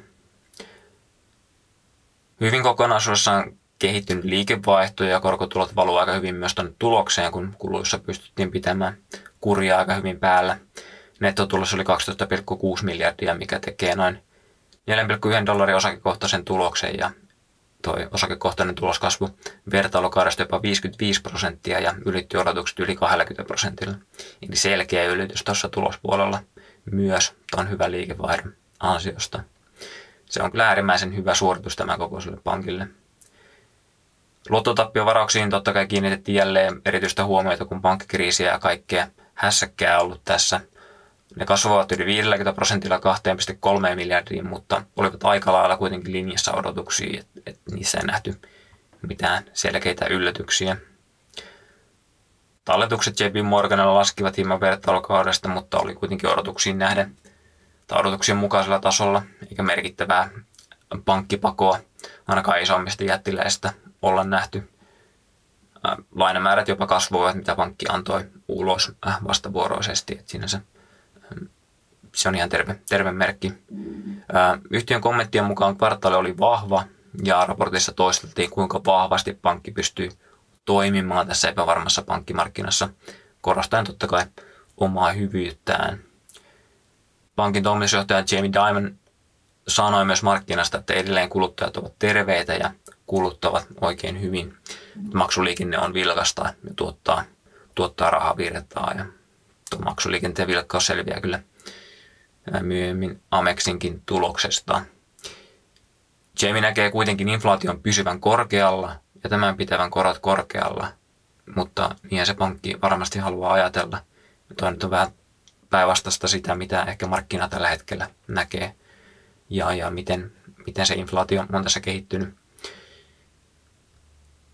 Hyvin kokonaisuudessaan kehittynyt liikevaihto ja korkotulot valuu aika hyvin myös tuonne tulokseen, kun kuluissa pystyttiin pitämään kuria aika hyvin päällä. Nettotulos oli 12,6 miljardia, mikä tekee noin 4,1 dollarin osakekohtaisen tuloksen ja toi osakekohtainen tuloskasvu vertailukaudesta jopa 55 prosenttia ja ylitti odotukset yli 20 prosentilla. Eli selkeä ylitys tuossa tulospuolella myös tuon hyvä liikevaihdon ansiosta. Se on kyllä äärimmäisen hyvä suoritus tämä kokoiselle pankille. Luottotappiovarauksia totta kai kiinnitettiin jälleen erityistä huomiota, kun pankkikriisiä ja kaikkea hässäkkää ollut tässä – ne kasvavat yli 50 prosentilla 2,3 miljardiin, mutta olivat aika lailla kuitenkin linjassa odotuksiin, että et niissä ei nähty mitään selkeitä yllätyksiä. Talletukset JP Morganilla laskivat hieman vertailukaudesta, mutta oli kuitenkin odotuksiin nähden tai odotuksien mukaisella tasolla, eikä merkittävää pankkipakoa ainakaan isommista jättiläistä olla nähty. Lainamäärät jopa kasvoivat, mitä pankki antoi ulos vastavuoroisesti, että sinänsä se on ihan terve, terve merkki. Yhtiön kommenttien mukaan kvartaali oli vahva ja raportissa toisteltiin, kuinka vahvasti pankki pystyy toimimaan tässä epävarmassa pankkimarkkinassa, korostaen totta kai omaa hyvyyttään. Pankin toimitusjohtaja Jamie Dimon sanoi myös markkinasta, että edelleen kuluttajat ovat terveitä ja kuluttavat oikein hyvin. Maksuliikenne on vilkasta ja tuottaa, tuottaa rahavirtaa ja tuo maksuliikenteen vilkkaus selviää kyllä myöhemmin Amexinkin tuloksesta. Jamie näkee kuitenkin inflaation pysyvän korkealla ja tämän pitävän korot korkealla, mutta niin se pankki varmasti haluaa ajatella. Tuo nyt on vähän päinvastaista sitä, mitä ehkä markkina tällä hetkellä näkee ja, ja miten, miten se inflaatio on tässä kehittynyt.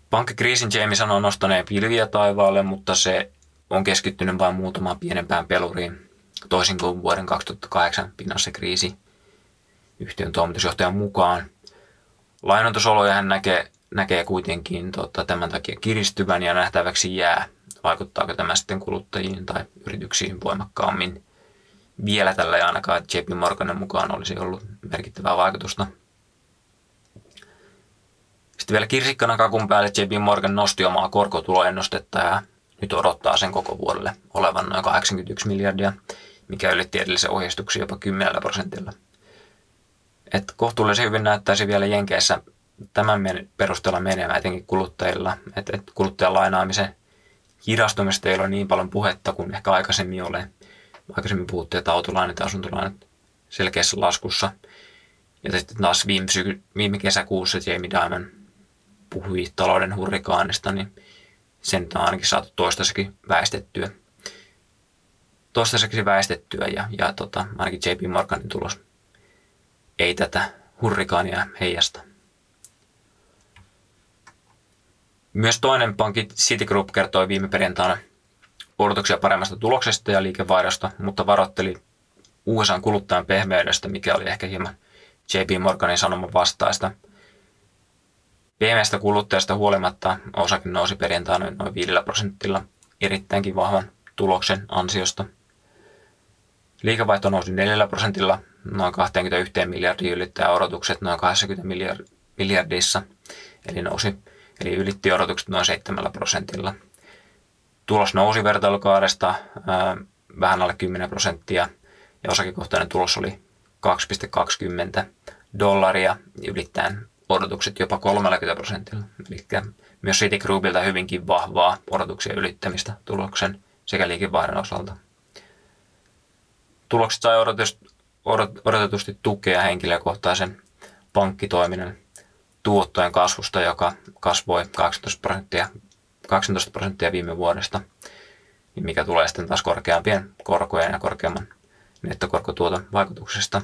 Pankkikriisin Jamie sanoo nostaneen pilviä taivaalle, mutta se on keskittynyt vain muutamaan pienempään peluriin, toisin kuin vuoden 2008 finanssikriisi yhtiön toimitusjohtajan mukaan. Lainoitusoloja hän näkee, näkee kuitenkin tota, tämän takia kiristyvän ja nähtäväksi jää, vaikuttaako tämä sitten kuluttajiin tai yrityksiin voimakkaammin. Vielä tällä ei ainakaan JP Morganin mukaan olisi ollut merkittävää vaikutusta. Sitten vielä kirsikkana kakun päälle JP Morgan nosti omaa korkotuloennustetta ja nyt odottaa sen koko vuodelle olevan noin 81 miljardia, mikä ylitti edellisen ohjeistuksen jopa 10 prosentilla. Et kohtuullisen hyvin näyttäisi vielä Jenkeissä tämän perusteella menemään etenkin kuluttajilla, että et kuluttajan lainaamisen hidastumista ei ole niin paljon puhetta kuin ehkä aikaisemmin ole. Aikaisemmin puhuttiin, että autolainat ja asuntolainat selkeässä laskussa. Ja sitten taas viime, syky- viime kesäkuussa Jamie Dimon puhui talouden hurrikaanista, niin sen on ainakin saatu toistaiseksi väestettyä. Toistaiseksi väestettyä ja, ja tota, ainakin JP Morganin tulos ei tätä hurrikaania heijasta. Myös toinen pankki Citigroup kertoi viime perjantaina odotuksia paremmasta tuloksesta ja liikevaihdosta, mutta varoitteli USA kuluttajan pehmeydestä, mikä oli ehkä hieman JP Morganin sanoman vastaista – Pehmeästä kuluttajasta huolimatta osake nousi perjantaina noin 5 prosentilla erittäinkin vahvan tuloksen ansiosta. Liikevaihto nousi 4 prosentilla noin 21 miljardia ylittää odotukset noin 20 miljardissa, eli nousi eli ylitti odotukset noin 7 prosentilla. Tulos nousi vertailukaudesta vähän alle 10 prosenttia ja osakekohtainen tulos oli 2,20 dollaria ylittäen odotukset jopa 30 prosentilla. Eli myös Citigroupilta hyvinkin vahvaa odotuksia ylittämistä tuloksen sekä liikevaihdon osalta. Tulokset sai odotetusti tukea henkilökohtaisen pankkitoiminnan tuottojen kasvusta, joka kasvoi 18 prosenttia, 18 prosenttia viime vuodesta, mikä tulee sitten taas korkeampien korkojen ja korkeamman nettokorkotuoton vaikutuksesta.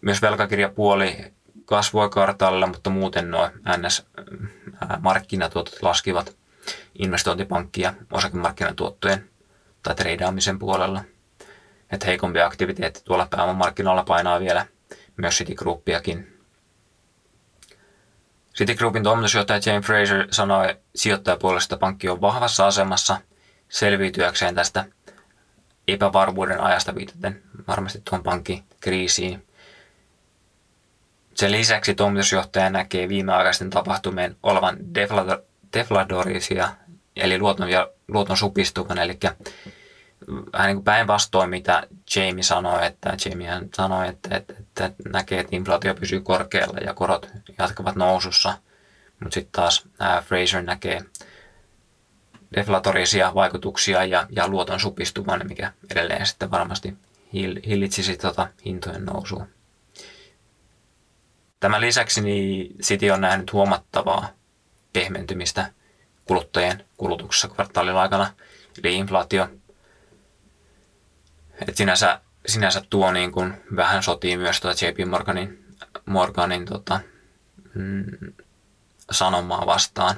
Myös velkakirjapuoli kasvoi kartalla, mutta muuten nuo NS-markkinatuotot laskivat investointipankki- ja osakemarkkinatuottojen tai treidaamisen puolella. Että heikompi aktiviteetti tuolla pääomamarkkinoilla painaa vielä myös Citigroupiakin. Citigroupin toimitusjohtaja Jane Fraser sanoi sijoittajapuolesta pankki on vahvassa asemassa selviytyäkseen tästä epävarmuuden ajasta viitaten varmasti tuon pankkikriisiin. Sen lisäksi toimitusjohtaja näkee viimeaikaisten tapahtumien olevan defladorisia, eli luoton, ja, luoton supistuvan, eli vähän niin päinvastoin, mitä Jamie sanoi, että Jamie sanoi, että, että, että näkee, että inflaatio pysyy korkealla ja korot jatkavat nousussa, mutta sitten taas ää, Fraser näkee deflatorisia vaikutuksia ja, ja luoton supistuvan, mikä edelleen sitten varmasti hillitsisi tota hintojen nousua. Tämän lisäksi niin City on nähnyt huomattavaa pehmentymistä kuluttajien kulutuksessa kvartaalin aikana, eli inflaatio. Et sinänsä, sinänsä tuo niin kuin vähän sotii myös tuota JP Morganin, Morganin tota, mm, sanomaa vastaan.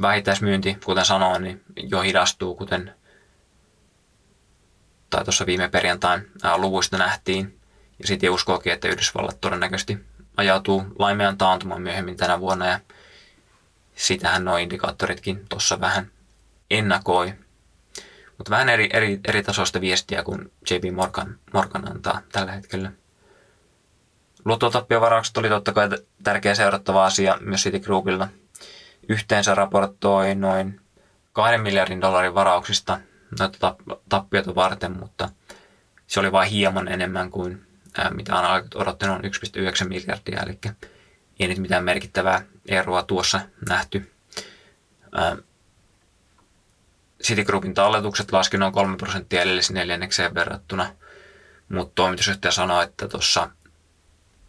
Vähittäismyynti, kuten sanoin, niin jo hidastuu, kuten tai tuossa viime perjantain luvuista nähtiin. Ja sitten uskookin, että Yhdysvallat todennäköisesti ajautuu laimean taantumaan myöhemmin tänä vuonna ja sitähän nuo indikaattoritkin tuossa vähän ennakoi. Mutta vähän eri, eri, eri tasoista viestiä kuin JP Morgan, Morgan antaa tällä hetkellä. Luottotappiovaraukset oli totta kai tärkeä seurattava asia myös Citigroupilla. Yhteensä raportoi noin 2 miljardin dollarin varauksista noita tappioita varten, mutta se oli vain hieman enemmän kuin mitä on odottanut, on 1,9 miljardia, eli ei nyt mitään merkittävää eroa tuossa nähty. Citigroupin talletukset laski noin 3 prosenttia edellisen neljännekseen verrattuna, mutta toimitusjohtaja sanoi, että tuossa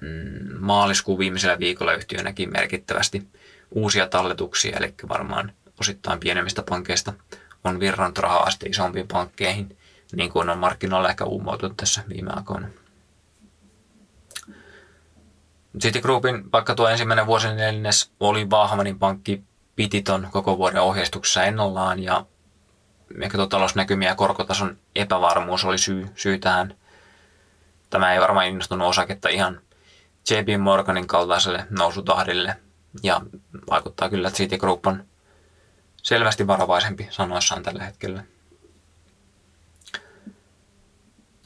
mm, maaliskuun viimeisellä viikolla yhtiö näki merkittävästi uusia talletuksia, eli varmaan osittain pienemmistä pankeista on virrannut rahaa asti isompiin pankkeihin, niin kuin on markkinoilla ehkä uumoutunut tässä viime aikoina. Citigroupin, vaikka tuo ensimmäinen vuosineljännes oli vahva, niin pankki piti ton koko vuoden ohjeistuksessa ennollaan ja ehkä tuo talousnäkymiä ja korkotason epävarmuus oli syy, syy tähän. Tämä ei varmaan innostunut osaketta ihan JP Morganin kaltaiselle nousutahdille ja vaikuttaa kyllä, että Citigroup on selvästi varovaisempi sanoissaan tällä hetkellä.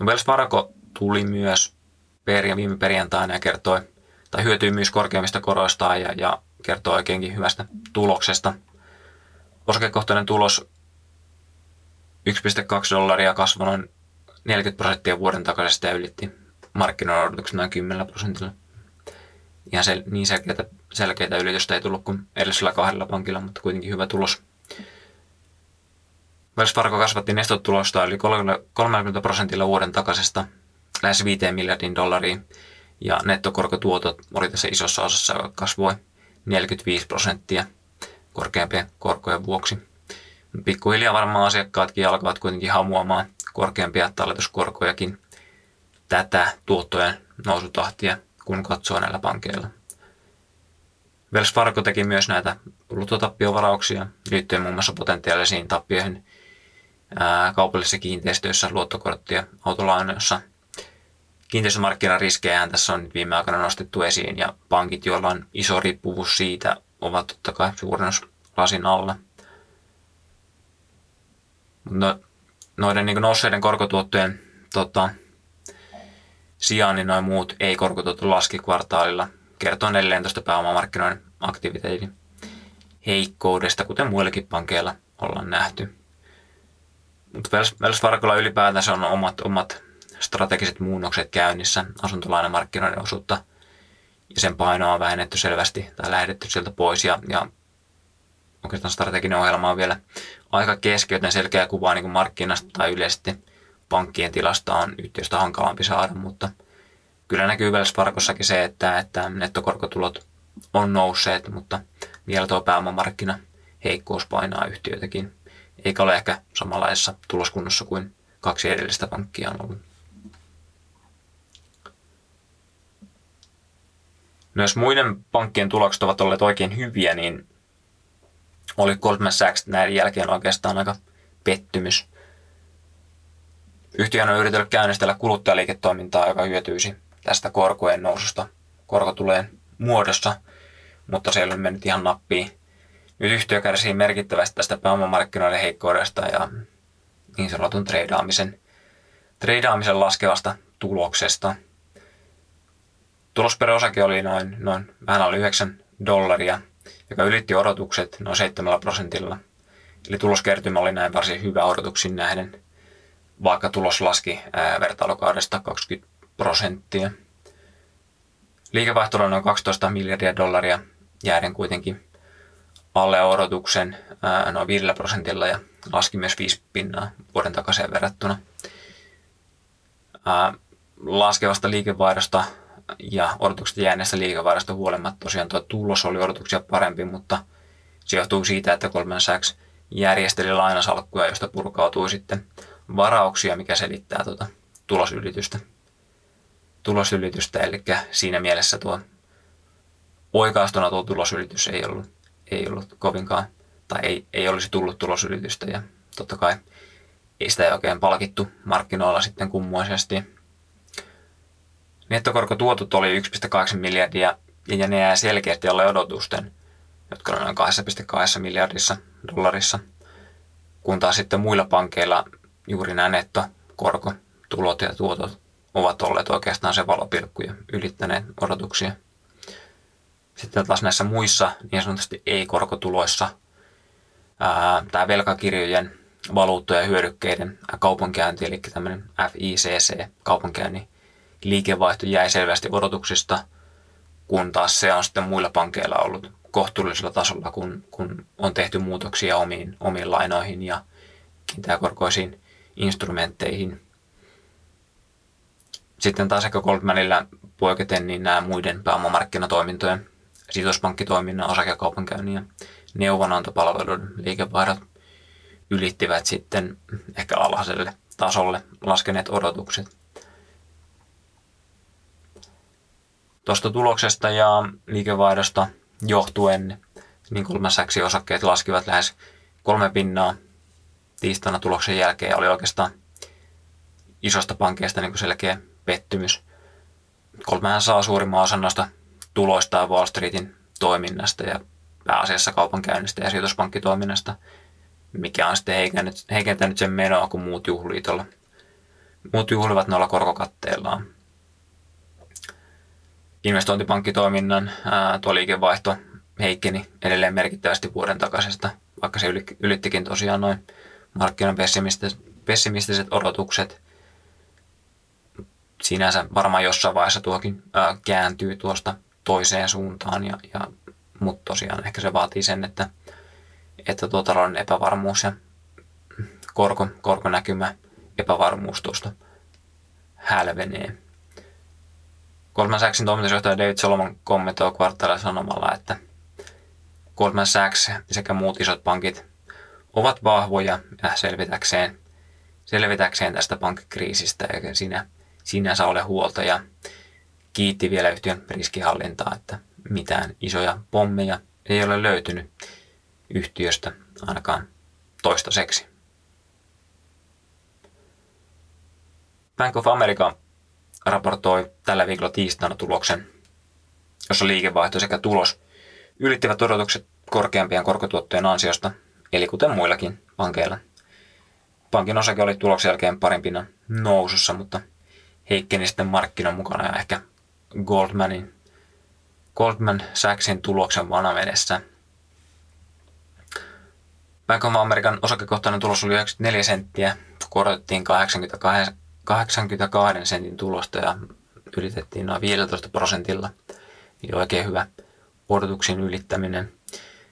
Wells Fargo tuli myös per, viime perjantaina ja kertoi tai hyötyy myös korkeammista koroistaan ja, ja kertoo oikeinkin hyvästä tuloksesta. Osakekohtainen tulos 1,2 dollaria kasvoi noin 40 prosenttia vuoden takaisesta ja ylitti markkinoiden odotukset noin 10 prosentilla. Ihan sel- niin selkeitä, selkeitä ylitystä ei tullut kuin edellisellä kahdella pankilla, mutta kuitenkin hyvä tulos. Wells Fargo kasvatti nestotulosta yli 30 prosentilla vuoden takaisesta lähes 5 miljardin dollariin ja nettokorkotuotot oli tässä isossa osassa, joka kasvoi 45 prosenttia korkeampien korkojen vuoksi. Pikkuhiljaa varmaan asiakkaatkin alkavat kuitenkin hamuamaan korkeampia talletuskorkojakin tätä tuottojen nousutahtia, kun katsoo näillä pankeilla. Wells Fargo teki myös näitä luottotappio-varauksia liittyen muun muassa potentiaalisiin tappioihin kaupallisissa kiinteistöissä, luottokortti- ja autolainoissa kiinteistömarkkinariskejä tässä on viime aikoina nostettu esiin ja pankit, joilla on iso riippuvuus siitä, ovat totta kai lasin alla. No, noiden niin nousseiden korkotuottojen tota, sijaan niin noin muut ei-korkotuotot laski kvartaalilla kertoo edelleen tuosta pääomamarkkinoiden aktiviteetin heikkoudesta, kuten muillekin pankeilla ollaan nähty. Mutta Wells Fargolla ylipäätänsä on omat, omat strategiset muunnokset käynnissä asuntolainamarkkinoiden osuutta ja sen painoa on vähennetty selvästi tai lähdetty sieltä pois ja, ja oikeastaan strateginen ohjelma on vielä aika keski, selkeä kuva niin kuin markkinasta tai yleisesti pankkien tilasta on yhtiöstä hankalampi saada, mutta kyllä näkyy Wells Fargossakin se, että, että nettokorkotulot on nousseet, mutta vielä tuo pääomamarkkina heikkous painaa yhtiöitäkin, eikä ole ehkä samanlaisessa tuloskunnossa kuin kaksi edellistä pankkia on ollut. Myös muiden pankkien tulokset ovat olleet oikein hyviä, niin oli Goldman Sachs näiden jälkeen oikeastaan aika pettymys. Yhtiö on yritellyt käynnistellä kuluttajaliiketoimintaa, joka hyötyisi tästä korkojen noususta korkotuleen muodossa, mutta se ei ole mennyt ihan nappiin. Nyt yhtiö kärsii merkittävästi tästä pääomamarkkinoiden heikkoudesta ja niin sanotun treidaamisen, treidaamisen laskevasta tuloksesta. Tulos per osake oli noin, noin vähän alle 9 dollaria, joka ylitti odotukset noin 7 prosentilla. Eli tuloskertymä oli näin varsin hyvä odotuksiin nähden, vaikka tulos laski vertailukaudesta 20 prosenttia. Liikevaihto oli noin 12 miljardia dollaria, jääden kuitenkin alle odotuksen noin 5 prosentilla ja laski myös 5 pinnaa vuoden takaisin verrattuna. Laskevasta liikevaihdosta ja odotuksesta jääneestä liikevaihdosta huolimatta tosiaan tuo tulos oli odotuksia parempi, mutta se johtuu siitä, että Goldman Sachs järjesteli lainasalkkuja, josta purkautui sitten varauksia, mikä selittää tuota tulosylitystä. tulosylitystä. Eli siinä mielessä tuo oikaistuna tuo tulosylitys ei ollut, ei ollut kovinkaan, tai ei, ei olisi tullut tulosylitystä ja totta kai ei sitä oikein palkittu markkinoilla sitten kummoisesti Nettokorkotuotot oli 1,8 miljardia ja ne jää selkeästi alle odotusten, jotka on noin 2,2 miljardissa dollarissa, kun taas sitten muilla pankeilla juuri nämä nettokorkotulot ja tuotot ovat olleet oikeastaan se valopilkku ja ylittäneet odotuksia. Sitten taas näissä muissa niin sanotusti ei-korkotuloissa tämä velkakirjojen valuuttojen ja hyödykkeiden kaupankäynti, eli tämmöinen FICC, kaupankäynnin liikevaihto jäi selvästi odotuksista, kun taas se on sitten muilla pankeilla ollut kohtuullisella tasolla, kun, kun on tehty muutoksia omiin, omiin lainoihin ja kiinteäkorkoisiin instrumentteihin. Sitten taas ehkä Goldmanilla poiketen niin nämä muiden pääomamarkkinatoimintojen, sijoituspankkitoiminnan, osakekaupankäynnin ja neuvonantopalveluiden liikevaihdot ylittivät sitten ehkä alhaiselle tasolle laskeneet odotukset. Tuosta tuloksesta ja liikevaihdosta johtuen niin kolmas osakkeet laskivat lähes kolme pinnaa tiistaina tuloksen jälkeen oli oikeastaan isosta pankeista niin selkeä pettymys. Kolmehän saa suurimman osan noista tuloista Wall Streetin toiminnasta ja pääasiassa kaupankäynnistä ja sijoituspankkitoiminnasta, mikä on sitten heikentänyt, heikentänyt sen menoa, kun muut juhliitolla. Muut juhlivat noilla korkokatteillaan investointipankkitoiminnan ää, tuo liikevaihto heikkeni edelleen merkittävästi vuoden takaisesta, vaikka se ylittikin tosiaan noin markkinan pessimistiset, pessimistiset odotukset. Sinänsä varmaan jossain vaiheessa tuokin ää, kääntyy tuosta toiseen suuntaan, ja, ja, mutta tosiaan ehkä se vaatii sen, että, että tuo talouden epävarmuus ja korko, korkonäkymä epävarmuus tuosta hälvenee. Goldman Sachsin toimitusjohtaja David Solomon kommentoi kvartaalilla sanomalla, että Goldman Sachs sekä muut isot pankit ovat vahvoja ja selvitäkseen, selvitäkseen tästä pankkikriisistä eikä siinä sinänsä ole huolta ja kiitti vielä yhtiön riskihallintaa, että mitään isoja pommeja ei ole löytynyt yhtiöstä ainakaan toistaiseksi. Bank of America raportoi tällä viikolla tiistaina tuloksen, jossa liikevaihto sekä tulos ylittivät odotukset korkeampien korkotuottojen ansiosta, eli kuten muillakin pankeilla. Pankin osake oli tuloksen jälkeen parimpina nousussa, mutta heikkeni sitten markkinan mukana ja ehkä Goldmanin, Goldman Sachsin tuloksen vanavedessä. Bank of American osakekohtainen tulos oli 94 senttiä, korotettiin 82 sentin tulosta ja ylitettiin noin 15 prosentilla. Eli oikein hyvä odotuksien ylittäminen.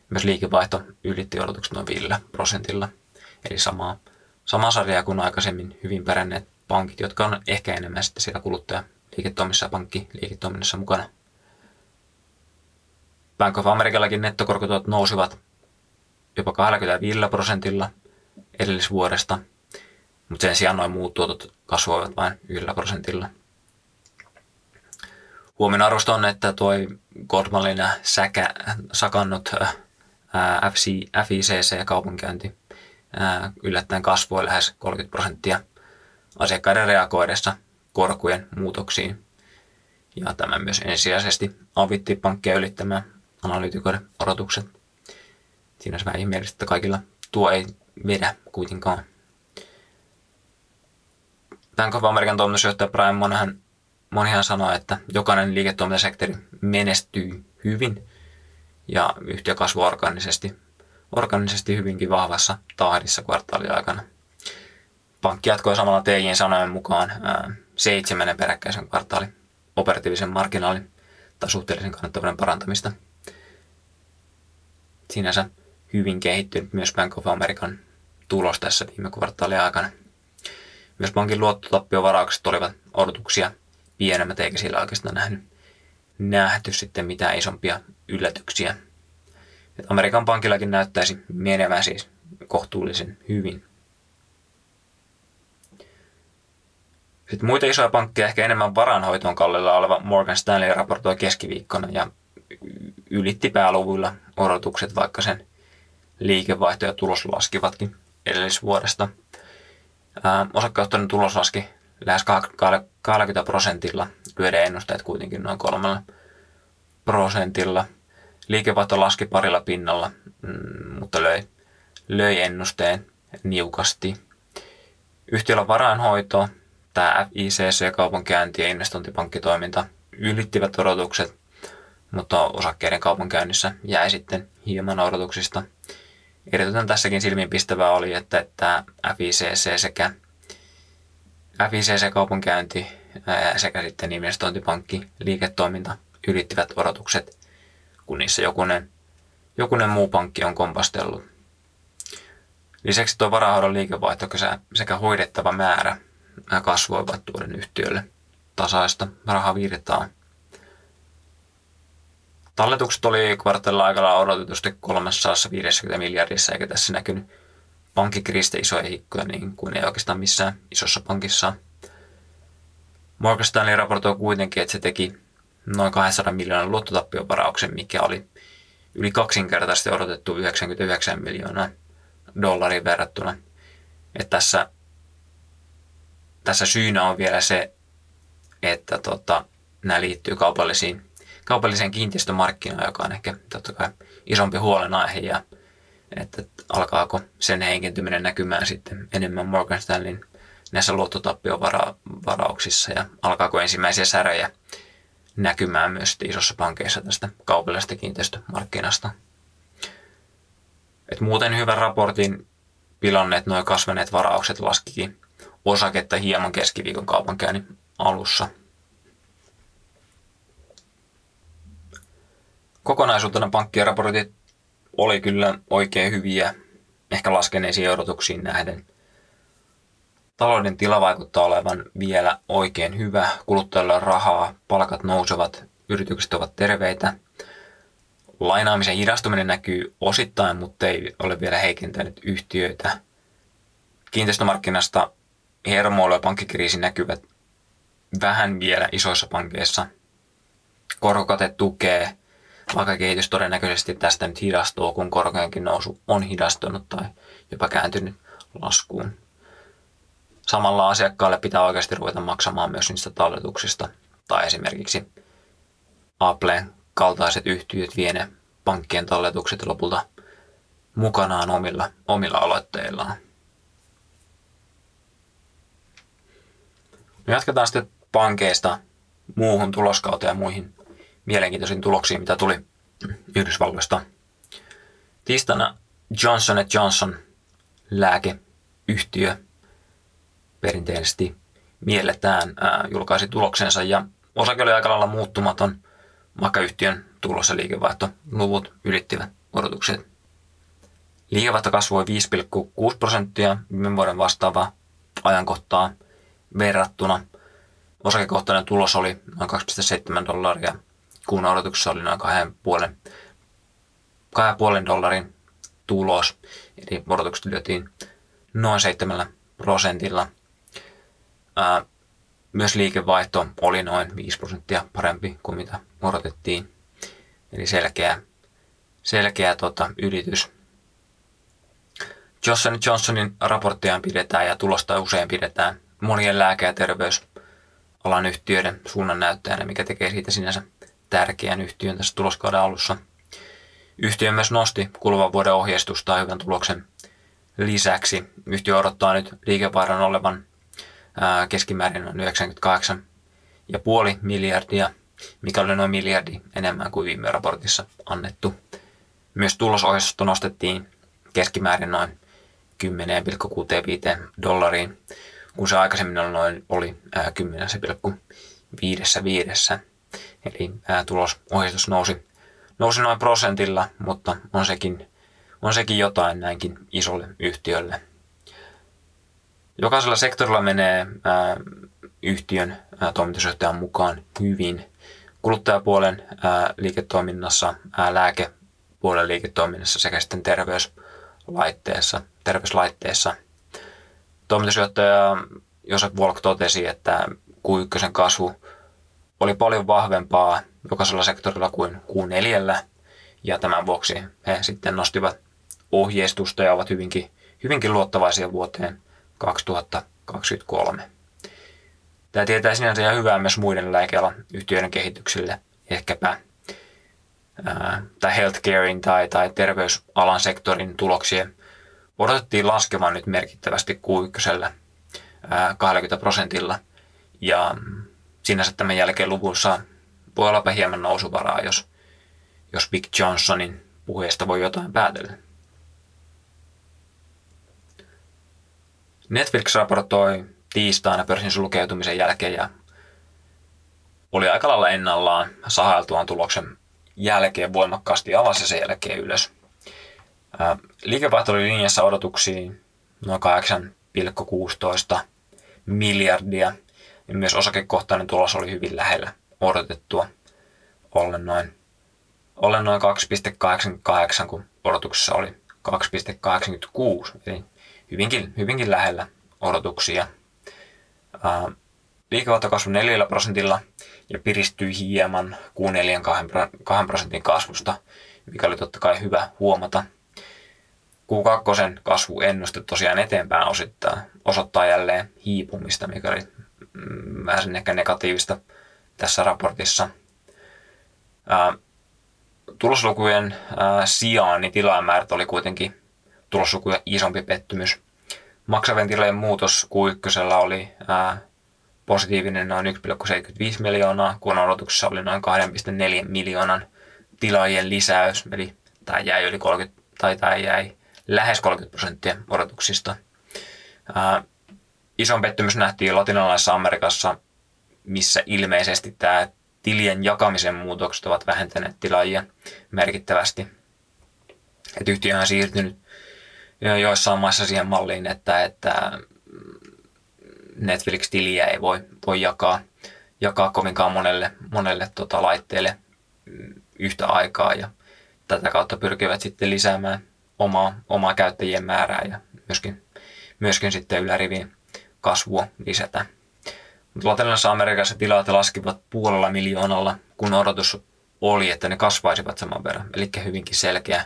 Myös liikevaihto ylitti odotukset noin 5 prosentilla. Eli samaa, sama sarjaa kuin aikaisemmin hyvin päränneet pankit, jotka on ehkä enemmän sitten siellä kuluttajaliiketoiminnassa ja pankkiliiketoiminnassa mukana. Bank of Americallakin nettokorkotulot nousivat jopa 25 prosentilla edellisvuodesta, mutta sen sijaan noin muut tuotot kasvoivat vain 1 prosentilla. Huomin arvosta on, että tuo Goldmanin säkä, sakannut FC, FICC-kaupankäynti yllättäen kasvoi lähes 30 prosenttia asiakkaiden reagoidessa korkujen muutoksiin. Ja tämä myös ensisijaisesti avitti pankkeja ylittämään analyytikoiden odotukset. Siinä on vähän ihmeellistä, että kaikilla tuo ei vedä kuitenkaan. Bank of American toimitusjohtaja Brian Monahan, monihan sanoi, että jokainen liiketoimintasektori menestyy hyvin ja yhtiö kasvoi organisesti, organisesti hyvinkin vahvassa tahdissa kvartaaliaikana. Pankki jatkoi samalla TJin sanojen mukaan ää, seitsemännen peräkkäisen kvartaalin operatiivisen marginaalin tai suhteellisen kannattavuuden parantamista. Sinänsä hyvin kehittynyt myös Bank of American tulos tässä viime kvartaalin aikana. Myös pankin luottotappiovaraukset olivat odotuksia pienemmät, eikä sillä oikeastaan nähnyt, nähty sitten mitään isompia yllätyksiä. Et Amerikan pankillakin näyttäisi menevän siis kohtuullisen hyvin. Sitten muita isoja pankkeja, ehkä enemmän varanhoitoon kallella oleva Morgan Stanley raportoi keskiviikkona ja ylitti pääluvuilla odotukset, vaikka sen liikevaihto ja tulos laskivatkin edellisvuodesta. Osakkeenohtoinen tulos laski lähes 20 prosentilla, lyöden ennusteet kuitenkin noin kolmella prosentilla. Liikevaihto laski parilla pinnalla, mm, mutta löi, löi ennusteen niukasti. Yhtiöllä varainhoito, tämä FICC, kaupankäynti ja investointipankkitoiminta ylittivät odotukset, mutta osakkeiden kaupankäynnissä jäi sitten hieman odotuksista – Erityisen tässäkin silmiinpistävää oli, että tämä FICC sekä FICC-kaupankäynti sekä sitten investointipankki liiketoiminta ylittivät odotukset, kun niissä jokunen, jokunen muu pankki on kompastellut. Lisäksi tuo varahoidon liikevaihto sekä hoidettava määrä kasvoivat tuoden yhtiölle tasaista rahavirtaa. Talletukset oli kvartaalilla aikalla odotetusti 350 miljardissa, eikä tässä näkynyt pankkikriisistä isoja hikkoja niin kuin ei oikeastaan missään isossa pankissa. Morgan Stanley raportoi kuitenkin, että se teki noin 200 miljoonan luottotappiovarauksen, mikä oli yli kaksinkertaisesti odotettu 99 miljoonaa dollarin verrattuna. Että tässä, tässä syynä on vielä se, että tota, nämä liittyy kaupallisiin kaupalliseen kiinteistömarkkinaan, joka on ehkä totta kai isompi huolenaihe ja että alkaako sen heikentyminen näkymään sitten enemmän Morgan Stanleyn näissä luottotappiovanrauksissa ja alkaako ensimmäisiä säröjä näkymään myös isossa pankeissa tästä kaupallisesta kiinteistömarkkinasta. Et muuten hyvän raportin pilanneet noin kasvaneet varaukset laskikin osaketta hieman keskiviikon kaupankäynnin alussa – kokonaisuutena pankkien raportit oli kyllä oikein hyviä, ehkä laskeneisiin odotuksiin nähden. Talouden tila vaikuttaa olevan vielä oikein hyvä, kuluttajilla on rahaa, palkat nousevat, yritykset ovat terveitä. Lainaamisen hidastuminen näkyy osittain, mutta ei ole vielä heikentänyt yhtiöitä. Kiinteistömarkkinasta hermoilu ja pankkikriisi näkyvät vähän vielä isoissa pankeissa. Korkokate tukee vaikka kehitys todennäköisesti tästä nyt hidastuu, kun korkojenkin nousu on hidastunut tai jopa kääntynyt laskuun. Samalla asiakkaalle pitää oikeasti ruveta maksamaan myös niistä talletuksista. Tai esimerkiksi Applen kaltaiset yhtiöt vie ne pankkien talletukset lopulta mukanaan omilla, omilla aloitteillaan. No jatketaan sitten pankeista muuhun tuloskauteen ja muihin mielenkiintoisiin tuloksiin, mitä tuli Yhdysvalloista. Tiistaina Johnson Johnson lääkeyhtiö perinteisesti mielletään ää, julkaisi tuloksensa ja osake oli aika lailla muuttumaton, vaikka yhtiön tulos- ja liikevaihtoluvut ylittivät odotukset. Liikevaihto kasvoi 5,6 prosenttia viime vuoden vastaavaa ajankohtaa verrattuna. Osakekohtainen tulos oli noin 2,7 dollaria, kun odotuksessa oli noin 2,5 dollarin tulos. Eli odotukset lyötiin noin 7 prosentilla. Myös liikevaihto oli noin 5 prosenttia parempi kuin mitä odotettiin. Eli selkeä, selkeä tota, ylitys. Johnson Johnsonin raporttia pidetään ja tulosta usein pidetään monien lääke- ja terveysalan yhtiöiden suunnannäyttäjänä, mikä tekee siitä sinänsä tärkeän yhtiön tässä tuloskauden alussa. Yhtiö myös nosti kuluvan vuoden ohjeistusta hyvän tuloksen lisäksi. Yhtiö odottaa nyt liikevaihdon olevan keskimäärin noin 98,5 miljardia, mikä oli noin miljardi enemmän kuin viime raportissa annettu. Myös tulosohjeistusta nostettiin keskimäärin noin 10,65 dollariin, kun se aikaisemmin oli, noin, oli 10,55. Eli tulosohjeistus nousi, nousi noin prosentilla, mutta on sekin, on sekin jotain näinkin isolle yhtiölle. Jokaisella sektorilla menee ää, yhtiön ää, toimitusjohtajan mukaan hyvin. Kuluttajapuolen ää, liiketoiminnassa, ää, lääkepuolen liiketoiminnassa sekä sitten terveyslaitteessa, terveyslaitteessa. Toimitusjohtaja Josep Volk totesi, että Q1 kasvu oli paljon vahvempaa jokaisella sektorilla kuin Q4, ja tämän vuoksi he sitten nostivat ohjeistusta ja ovat hyvinkin, hyvinkin luottavaisia vuoteen 2023. Tämä tietää sinänsä ihan hyvää myös muiden lääkealan yhtiöiden kehityksille, ehkäpä ää, tai healthcarein tai, tai terveysalan sektorin tuloksien odotettiin laskemaan nyt merkittävästi Q1 20 prosentilla. Ja sinänsä tämän jälkeen luvussa voi olla hieman nousuvaraa, jos, jos Big Johnsonin puheesta voi jotain päätellä. Netflix raportoi tiistaina pörssin sulkeutumisen jälkeen ja oli aika lailla ennallaan sahailtuaan tuloksen jälkeen voimakkaasti alas ja sen jälkeen ylös. Liikevaihto oli linjassa odotuksiin noin 8,16 miljardia ja myös osakekohtainen tulos oli hyvin lähellä odotettua ollen noin, ollen noin 2,88, kun odotuksessa oli 2,86, eli hyvinkin, hyvinkin lähellä odotuksia. Liikevaihto kasvoi 4 prosentilla ja piristyi hieman kuun 4 2 prosentin kasvusta, mikä oli totta kai hyvä huomata. Q2 kasvuennuste tosiaan eteenpäin osittaa, osoittaa jälleen hiipumista, mikä oli vähän ehkä negatiivista tässä raportissa. tuloslukujen sijaan niin tilaamäärät oli kuitenkin tuloslukuja isompi pettymys. Maksavien tilojen muutos Q1 oli ää, positiivinen noin 1,75 miljoonaa, kun odotuksessa oli noin 2,4 miljoonan tilaajien lisäys, eli tämä jäi yli 30, tai tämä jäi lähes 30 prosenttia odotuksista. Ää, ison pettymys nähtiin latinalaisessa Amerikassa, missä ilmeisesti tämä tilien jakamisen muutokset ovat vähentäneet tilaajia merkittävästi. Et yhtiö on siirtynyt joissain maissa siihen malliin, että, että Netflix-tiliä ei voi, voi jakaa, jakaa kovinkaan monelle, monelle tota laitteelle yhtä aikaa ja tätä kautta pyrkivät sitten lisäämään omaa, omaa käyttäjien määrää ja myöskin, myöskin sitten ylärivien kasvua lisätä. Mutta Latinalaisessa Amerikassa tilat laskivat puolella miljoonalla, kun odotus oli, että ne kasvaisivat saman verran. Eli hyvinkin selkeä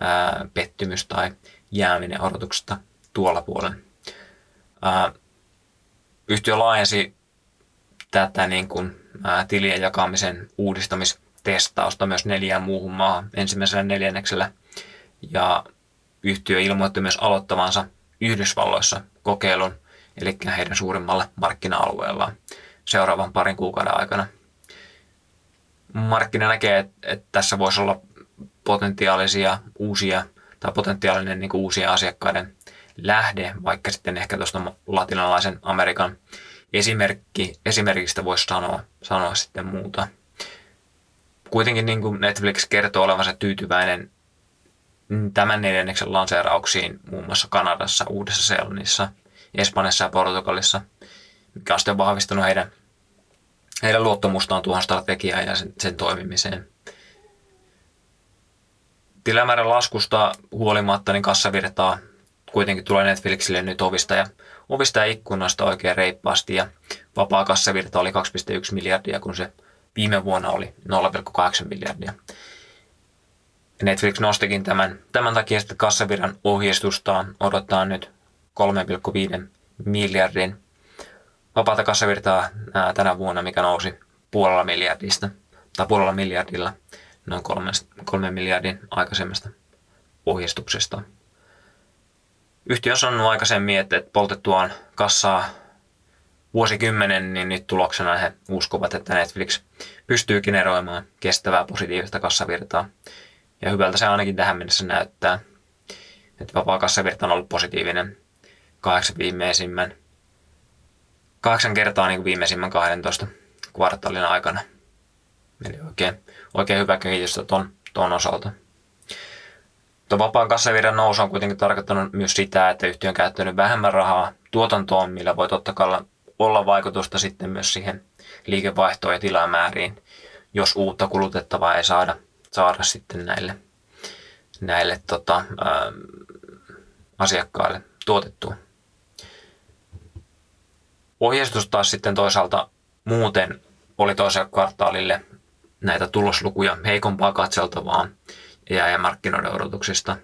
ää, pettymys tai jääminen odotuksesta tuolla puolen. Ää, yhtiö laajensi tätä niin kuin, ää, tilien jakamisen uudistamistestausta myös neljään muuhun maahan ensimmäisellä neljänneksellä. Ja yhtiö ilmoitti myös aloittavansa Yhdysvalloissa kokeilun, eli heidän suurimmalle markkina-alueellaan seuraavan parin kuukauden aikana. Markkina näkee, että, tässä voisi olla potentiaalisia uusia tai potentiaalinen niin kuin uusien asiakkaiden lähde, vaikka sitten ehkä tuosta latinalaisen Amerikan esimerkki, esimerkistä voisi sanoa, sanoa sitten muuta. kuitenkin niin kuin Netflix kertoo olevansa tyytyväinen tämän neljänneksen lanseerauksiin muun muassa Kanadassa, Uudessa-Seelannissa, Espanjassa ja Portugalissa, mikä on sitten vahvistanut heidän, heidän luottamustaan tuohon strategiaan ja sen, sen toimimiseen. Tilamäärän laskusta huolimatta niin kassavirtaa kuitenkin tulee Netflixille nyt ovista ja, ovista ja ikkunasta oikein reippaasti ja vapaa kassavirta oli 2,1 miljardia, kun se viime vuonna oli 0,8 miljardia. Netflix nostikin tämän, tämän takia sitten kassavirran ohjeistustaan odottaa nyt 3,5 miljardin vapaata kassavirtaa tänä vuonna, mikä nousi puolella miljardista tai puolella miljardilla noin kolme, kolme miljardin aikaisemmasta ohjeistuksesta. Yhtiö on sanonut aikaisemmin, että poltettuaan kassaa vuosikymmenen, niin nyt tuloksena he uskovat, että Netflix pystyy generoimaan kestävää positiivista kassavirtaa. Ja hyvältä se ainakin tähän mennessä näyttää. Että vapaa kassavirta on ollut positiivinen kahdeksan viimeisimmän, kahdeksan kertaa niin kuin viimeisimmän 12 kvartaalin aikana. Eli oikein, oikein hyvä kehitystä ton, ton osalta. Tuo vapaan kassavirran nousu on kuitenkin tarkoittanut myös sitä, että yhtiö on käyttänyt vähemmän rahaa tuotantoon, millä voi totta kai olla vaikutusta sitten myös siihen liikevaihtoon ja tilamääriin, jos uutta kulutettavaa ei saada, saada sitten näille, näille tota, ää, asiakkaille tuotettua. Ohjeistus taas sitten toisaalta muuten oli toiselle kvartaalille näitä tuloslukuja heikompaa katseltavaa ja markkinoiden odotuksista.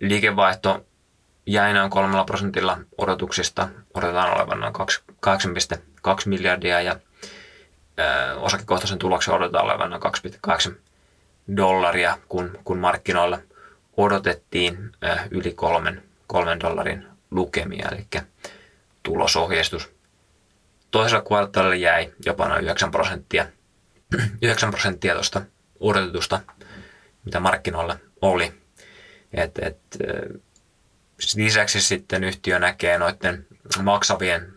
Liikevaihto jäi noin kolmella prosentilla odotuksista. Odotetaan olevan noin 8,2 miljardia ja osakekohtaisen tuloksen odotetaan olevan noin 2,8 dollaria, kun, kun markkinoilla odotettiin yli kolmen, kolmen dollarin lukemia, eli tulosohjeistus. Toisella kvartaalilla jäi jopa noin 9 prosenttia, 9 prosenttia tuosta odotetusta, mitä markkinoilla oli. Et, et, lisäksi sitten yhtiö näkee noiden maksavien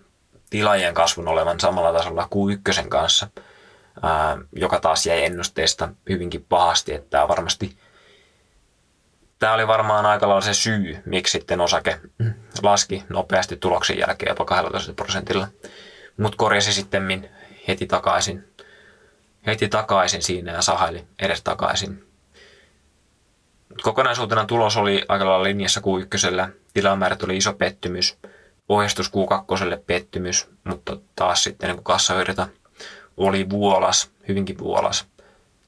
tilaajien kasvun olevan samalla tasolla kuin ykkösen kanssa, ää, joka taas jäi ennusteesta hyvinkin pahasti, että tämä varmasti Tämä oli varmaan aika lailla se syy, miksi sitten osake laski nopeasti tuloksen jälkeen jopa 12 prosentilla, mutta korjasi sitten heti takaisin, heti takaisin siinä ja sahaili edes takaisin Kokonaisuutena tulos oli aika lailla linjassa Q1. Tilamäärät oli iso pettymys. Ohjeistus Q2 pettymys, mutta taas sitten niin kassahyödytä oli vuolas, hyvinkin vuolas.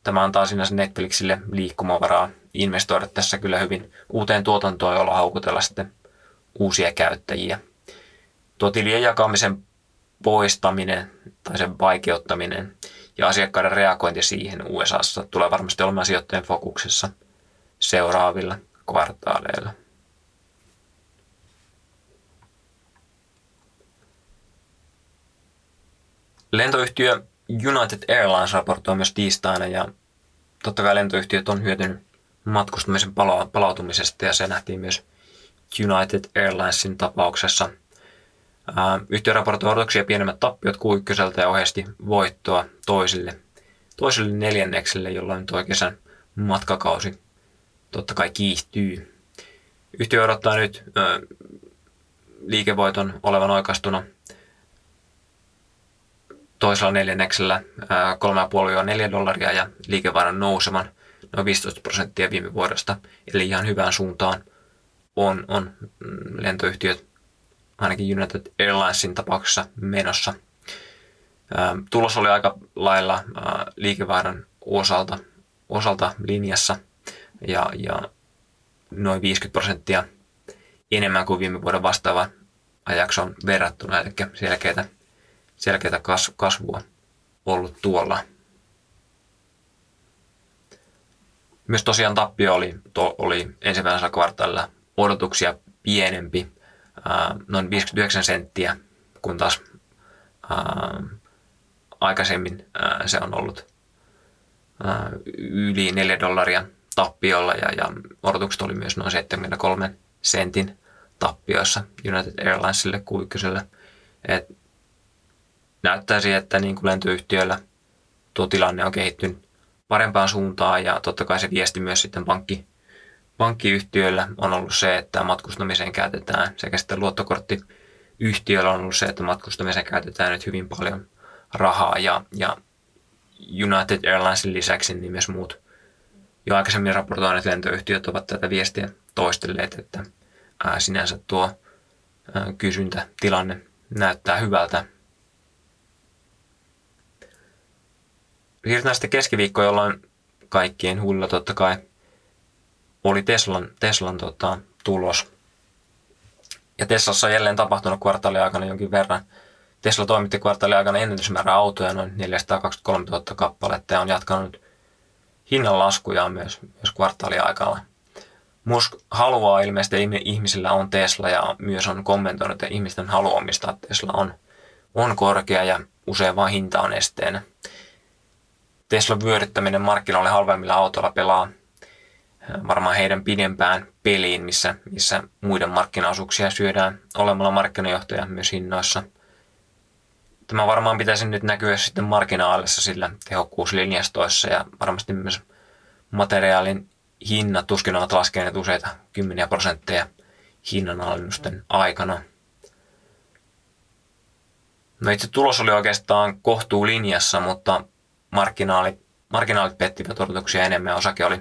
Tämä antaa sinänsä Netflixille liikkumavaraa investoida tässä kyllä hyvin uuteen tuotantoon, jolla haukutella sitten uusia käyttäjiä. Tuo tilien jakamisen poistaminen tai sen vaikeuttaminen ja asiakkaiden reagointi siihen USAssa tulee varmasti olemaan sijoittajien fokuksessa – seuraavilla kvartaaleilla. Lentoyhtiö United Airlines raportoi myös tiistaina ja totta kai lentoyhtiöt on hyötynyt matkustamisen palautumisesta ja se nähtiin myös United Airlinesin tapauksessa. Yhtiö raportoi odotuksia pienemmät tappiot kuikkyseltä ja ohjasti voittoa toisille, toiselle neljännekselle, jolloin tuo kesän matkakausi totta kai kiihtyy. Yhtiö odottaa nyt ö, liikevoiton olevan oikastuna toisella neljänneksellä 3,5-4 dollaria ja liikevaihdon nouseman noin 15 prosenttia viime vuodesta. Eli ihan hyvään suuntaan on, on mm, lentoyhtiöt ainakin United Airlinesin tapauksessa menossa. Tulos oli aika lailla liikevaihdon osalta, osalta linjassa – ja, ja noin 50 prosenttia enemmän kuin viime vuoden vastaava ajakson verrattuna, eli selkeää, selkeää kasvua ollut tuolla. Myös tosiaan tappio oli, to, oli ensimmäisellä kvartaalilla odotuksia pienempi, ää, noin 59 senttiä, kun taas ää, aikaisemmin ää, se on ollut ää, yli 4 dollaria tappiolla ja, ja odotukset oli myös noin 73 sentin tappioissa United Airlinesille Et näyttäisi, että niin kuin lentoyhtiöillä tuo tilanne on kehittynyt parempaan suuntaan ja totta kai se viesti myös sitten pankki, pankkiyhtiöillä on ollut se, että matkustamiseen käytetään sekä sitten luottokorttiyhtiöillä on ollut se, että matkustamiseen käytetään nyt hyvin paljon rahaa ja, ja United Airlinesin lisäksi niin myös muut jo aikaisemmin raportoineet lentoyhtiöt ovat tätä viestiä toistelleet, että ää, sinänsä tuo ää, kysyntätilanne näyttää hyvältä. Siirrytään sitten keskiviikkoon, jolloin kaikkien huulilla totta kai oli Teslan, Teslan tota, tulos. Ja Teslassa on jälleen tapahtunut kvartaalin aikana jonkin verran. Tesla toimitti kvartaalin aikana ennätysmäärä autoja, noin 423 000 kappaletta, ja on jatkanut hinnan laskuja myös, myös kvartaaliaikalla. Musk haluaa ilmeisesti, ihmisillä on Tesla ja myös on kommentoinut, että ihmisten halu omistaa Tesla on, on korkea ja usein vain hinta on esteenä. Tesla vyöryttäminen markkinoille halvemmilla autoilla pelaa varmaan heidän pidempään peliin, missä, missä muiden markkinaosuuksia syödään olemalla markkinajohtaja myös hinnoissa. Tämä varmaan pitäisi nyt näkyä sitten marginaalissa sillä tehokkuuslinjastoissa ja varmasti myös materiaalin hinnat tuskin ovat laskeneet useita kymmeniä prosentteja hinnanalennusten aikana. No itse tulos oli oikeastaan kohtuu linjassa, mutta marginaalit, marginaalit pettivät odotuksia enemmän. Osake oli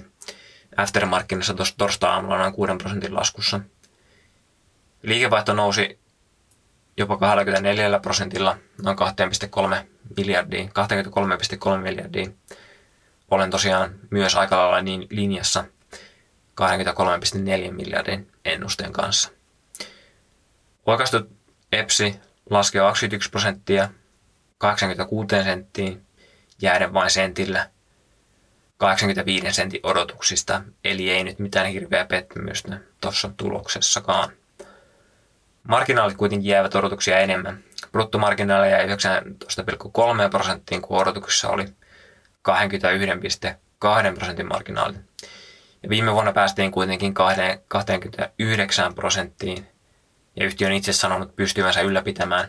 aftermarkkinassa torstai-aamulla noin 6 prosentin laskussa. Liikevaihto nousi jopa 24 prosentilla noin 2,3 miljardiin, 23,3 miljardiin olen tosiaan myös aika lailla niin linjassa 23,4 miljardin ennusteen kanssa. Oikaistu EPSI laskee 21 prosenttia 86 senttiin, jääden vain sentillä 85 sentin odotuksista, eli ei nyt mitään hirveää pettymystä tuossa tuloksessakaan. Marginaalit kuitenkin jäävät odotuksia enemmän. Bruttomarginaali jäi 19,3 prosenttiin, kun odotuksessa oli 21,2 prosentin marginaali. Ja viime vuonna päästiin kuitenkin 29 prosenttiin ja yhtiö on itse sanonut pystyvänsä ylläpitämään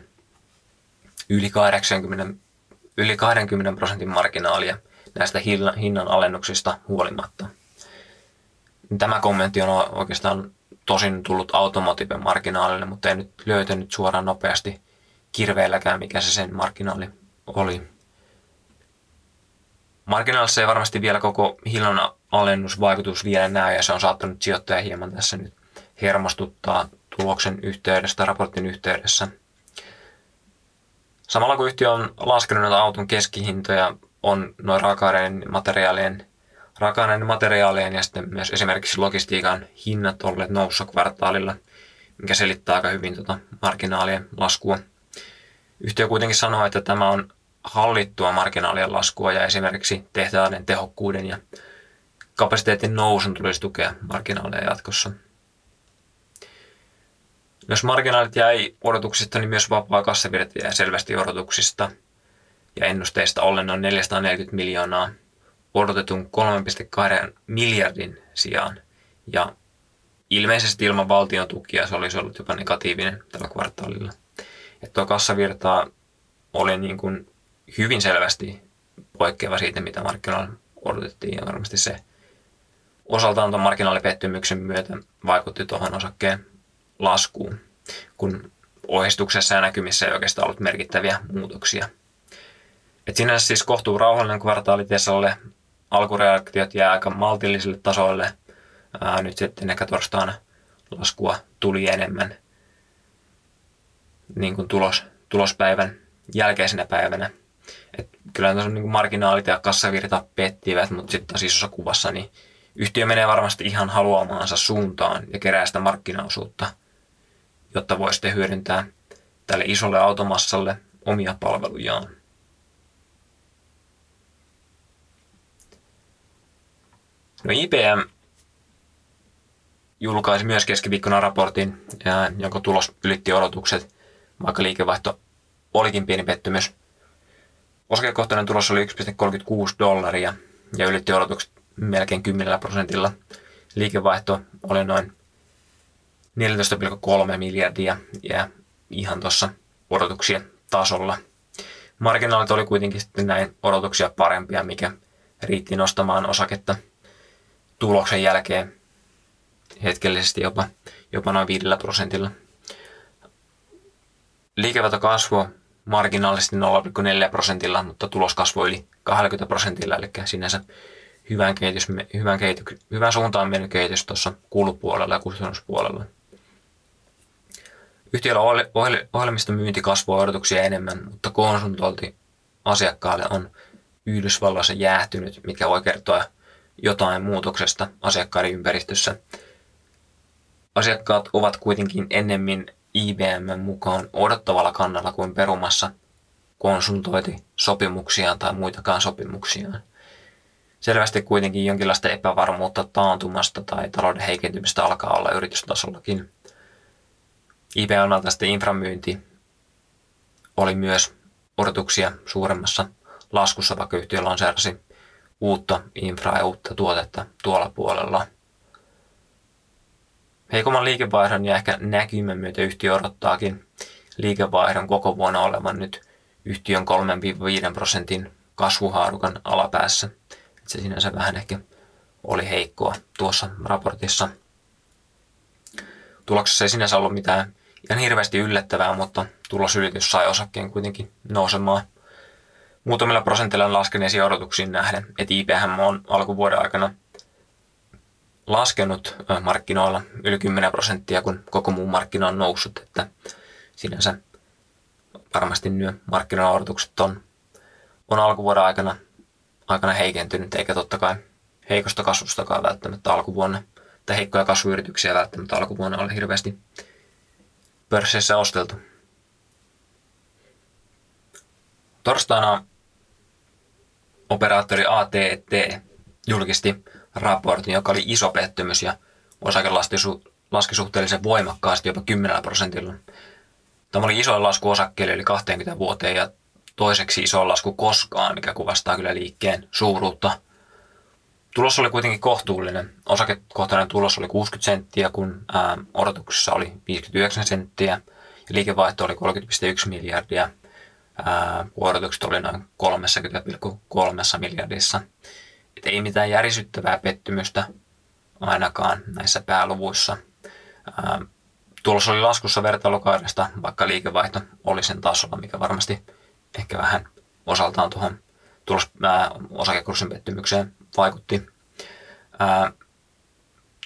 yli 80, yli 20 prosentin marginaalia näistä hinnan alennuksista huolimatta. Tämä kommentti on oikeastaan tosin tullut automotiven marginaalille, mutta ei nyt löytänyt suoraan nopeasti kirveelläkään, mikä se sen marginaali oli. Marginaalissa ei varmasti vielä koko hinnan alennusvaikutus vielä näy ja se on saattanut sijoittajia hieman tässä nyt hermostuttaa tuloksen yhteydessä raportin yhteydessä. Samalla kun yhtiö on laskenut näitä auton keskihintoja, on noin raaka-aineiden materiaalien, raaka materiaalien ja sitten myös esimerkiksi logistiikan hinnat olleet noussa kvartaalilla, mikä selittää aika hyvin tuota marginaalien laskua. Yhtiö kuitenkin sanoo, että tämä on hallittua marginaalien laskua ja esimerkiksi tehtävän tehokkuuden ja kapasiteetin nousun tulisi tukea marginaaleja jatkossa. Jos marginaalit jäi odotuksista, niin myös vapaa kassavirta jäi selvästi odotuksista ja ennusteista ollen noin 440 miljoonaa odotetun 3,2 miljardin sijaan. Ja ilmeisesti ilman valtion tukia se olisi ollut jopa negatiivinen tällä kvartaalilla. Että tuo kassavirta oli niin kuin hyvin selvästi poikkeava siitä, mitä markkinoilla odotettiin ja varmasti se osaltaan tuon markkinaalipettymyksen myötä vaikutti tuohon osakkeen laskuun, kun ohjeistuksessa ja näkymissä ei oikeastaan ollut merkittäviä muutoksia. Et sinänsä siis kohtuu rauhallinen kvartaali Teslalle, alkureaktiot jää aika maltillisille tasoille. Ää, nyt sitten ehkä torstaina laskua tuli enemmän niin kuin tulos, tulospäivän jälkeisenä päivänä. Et kyllä tuossa niin marginaalit ja kassavirta pettivät, mutta sitten taas isossa kuvassa niin yhtiö menee varmasti ihan haluamaansa suuntaan ja kerää sitä markkinaosuutta, jotta voi sitten hyödyntää tälle isolle automassalle omia palvelujaan. No IBM julkaisi myös keskiviikkona raportin, jonka tulos ylitti odotukset, vaikka liikevaihto olikin pieni pettymys. Osakekohtainen tulos oli 1,36 dollaria ja ylitti odotukset melkein 10 prosentilla. Liikevaihto oli noin 14,3 miljardia ja ihan tuossa odotuksien tasolla. Marginaalit oli kuitenkin sitten näin odotuksia parempia, mikä riitti nostamaan osaketta tuloksen jälkeen hetkellisesti jopa, jopa noin 5 prosentilla. Liikevaihto kasvoi marginaalisesti 0,4 prosentilla, mutta tulos kasvoi yli 20 prosentilla, eli sinänsä hyvän, kehitys, hyvän, kehitys, hyvän suuntaan mennyt kehitys tuossa kulupuolella ja kustannuspuolella. Yhtiöllä ohjelmiston myynti kasvoi odotuksia enemmän, mutta konsultointi asiakkaalle on Yhdysvalloissa jäähtynyt, mikä voi kertoa jotain muutoksesta asiakkaiden ympäristössä. Asiakkaat ovat kuitenkin ennemmin IBM mukaan odottavalla kannalla kuin perumassa konsultoiti sopimuksiaan tai muitakaan sopimuksiaan. Selvästi kuitenkin jonkinlaista epävarmuutta taantumasta tai talouden heikentymistä alkaa olla yritystasollakin. IBM sitten inframyynti oli myös odotuksia suuremmassa laskussa, vaikka yhtiö lanseerasi uutta infraa ja uutta tuotetta tuolla puolella. Heikomman liikevaihdon ja ehkä näkymän myötä yhtiö odottaakin liikevaihdon koko vuonna olevan nyt yhtiön 3-5 prosentin kasvuhaarukan alapäässä. Se sinänsä vähän ehkä oli heikkoa tuossa raportissa. Tuloksessa ei sinänsä ollut mitään ihan hirveästi yllättävää, mutta tulosylitys sai osakkeen kuitenkin nousemaan. Muutamilla prosentilla laskeneisiin odotuksiin nähden, että IPM on alkuvuoden aikana laskenut markkinoilla yli 10 prosenttia, kun koko muu markkina on noussut, että sinänsä varmasti nyt markkinoilla odotukset on, on alkuvuoden aikana, aikana heikentynyt, eikä totta kai heikosta kasvustakaan välttämättä alkuvuonna, tai heikkoja kasvuyrityksiä välttämättä alkuvuonna ole hirveästi pörsseissä osteltu. Torstaina operaattori AT&T julkisti raportin, joka oli iso pettymys ja osake laski suhteellisen voimakkaasti jopa 10 prosentilla. Tämä oli iso lasku osakkeelle yli 20 vuoteen ja toiseksi iso lasku koskaan, mikä kuvastaa kyllä liikkeen suuruutta. Tulos oli kuitenkin kohtuullinen. Osakekohtainen tulos oli 60 senttiä, kun odotuksessa oli 59 senttiä ja liikevaihto oli 30,1 miljardia. Ää, odotukset oli noin 30,3 miljardissa. Et ei mitään järisyttävää pettymystä ainakaan näissä pääluvuissa. Ää, tulos oli laskussa vertailukaudesta, vaikka liikevaihto oli sen tasolla, mikä varmasti ehkä vähän osaltaan tuohon tulos, ää, osakekurssin pettymykseen vaikutti. Ää,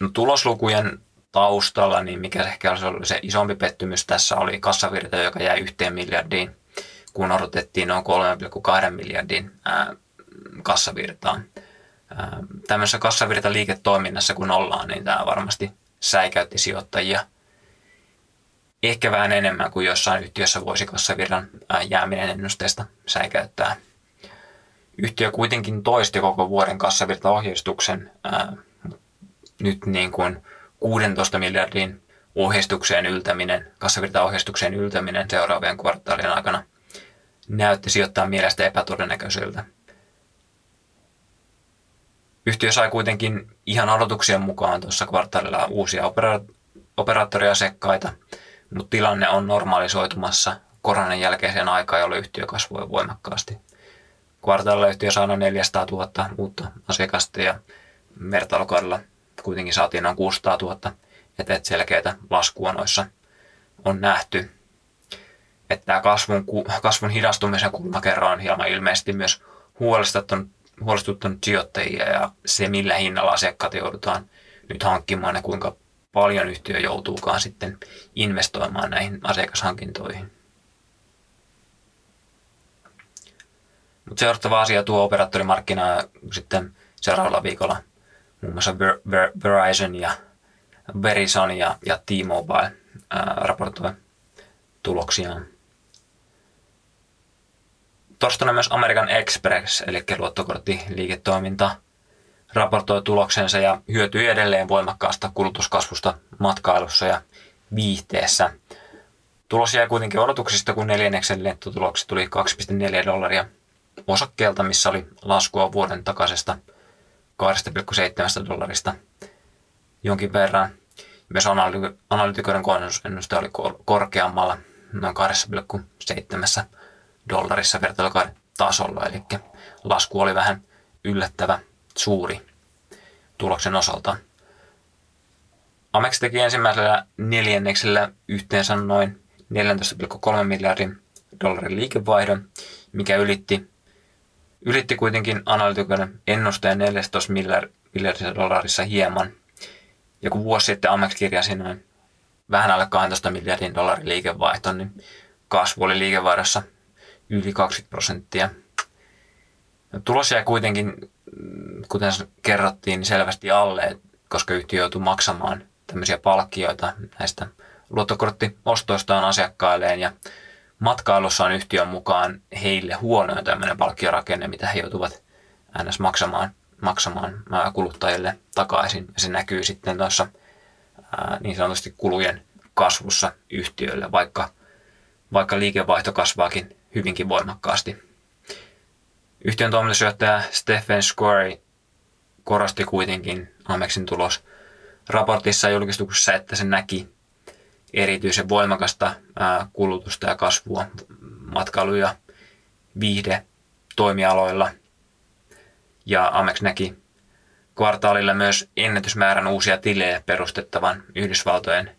no, tuloslukujen taustalla, niin mikä ehkä oli se isompi pettymys tässä oli kassavirta, joka jäi yhteen miljardiin, kun odotettiin noin 3,2 miljardin ää, kassavirtaan. Ää, tämmöisessä kassavirta liiketoiminnassa kun ollaan, niin tämä varmasti säikäytti sijoittajia ehkä vähän enemmän kuin jossain yhtiössä voisi kassavirran jääminen ennusteesta säikäyttää. Yhtiö kuitenkin toisti koko vuoden kassavirtaohjeistuksen ää, nyt niin kuin 16 miljardin ohjeistukseen yltäminen, kassavirtaohjeistukseen yltäminen seuraavien kvartaalien aikana näytti sijoittaa mielestä epätodennäköiseltä. Yhtiö sai kuitenkin ihan odotuksien mukaan tuossa kvartaalilla uusia opera- operaattoriasekkaita, mutta tilanne on normalisoitumassa koronan jälkeiseen aikaan, jolloin yhtiö kasvoi voimakkaasti. Kvartaalilla yhtiö saa noin 400 000 uutta asiakasta ja vertailukaudella kuitenkin saatiin noin 600 000, että selkeitä laskua noissa on nähty. Että tämä kasvun, kasvun hidastumisen kulmakerro on hieman ilmeisesti myös huolestuttanut, huolestuttanut sijoittajia ja se, millä hinnalla asiakkaat joudutaan nyt hankkimaan ja kuinka paljon yhtiö joutuukaan sitten investoimaan näihin asiakashankintoihin. Mutta seuraava asia tuo operaattorimarkkinaa sitten seuraavalla viikolla muun muassa Ver- Ver- Verizon ja Verizon ja, ja T-Mobile raportoi tuloksiaan. Torstaina myös American Express, eli luottokorttiliiketoiminta, raportoi tuloksensa ja hyötyi edelleen voimakkaasta kulutuskasvusta matkailussa ja viihteessä. Tulos jäi kuitenkin odotuksista, kun neljänneksen lentotuloksi tuli 2,4 dollaria osakkeelta, missä oli laskua vuoden takaisesta 2,7 dollarista jonkin verran. Myös analytikoiden konsensusennuste oli korkeammalla noin 2,7 dollarissa vertailukauden tasolla, eli lasku oli vähän yllättävä suuri tuloksen osalta. Amex teki ensimmäisellä neljänneksellä yhteensä noin 14,3 miljardin dollarin liikevaihdon, mikä ylitti, ylitti kuitenkin analytikoiden ennusteen 14 miljardissa dollarissa hieman. Ja kun vuosi sitten Amex kirjasi noin vähän alle 12 miljardin dollarin liikevaihto, niin kasvu oli liikevaihdossa yli 20 prosenttia. Tulos jäi kuitenkin, kuten kerrottiin, niin selvästi alle, koska yhtiö joutui maksamaan tämmöisiä palkkioita näistä luottokorttiostoistaan asiakkailleen ja matkailussa on yhtiön mukaan heille huonoin tämmöinen palkkiorakenne, mitä he joutuvat ns. maksamaan, maksamaan kuluttajille takaisin. Se näkyy sitten tuossa niin sanotusti kulujen kasvussa yhtiöille, vaikka, vaikka liikevaihto kasvaakin hyvinkin voimakkaasti. Yhtiön toimitusjohtaja Stephen Square korosti kuitenkin Amexin tulos raportissa ja julkistuksessa, että se näki erityisen voimakasta kulutusta ja kasvua matkailu- ja viihde toimialoilla. Ja Amex näki kvartaalilla myös ennätysmäärän uusia tilejä perustettavan Yhdysvaltojen,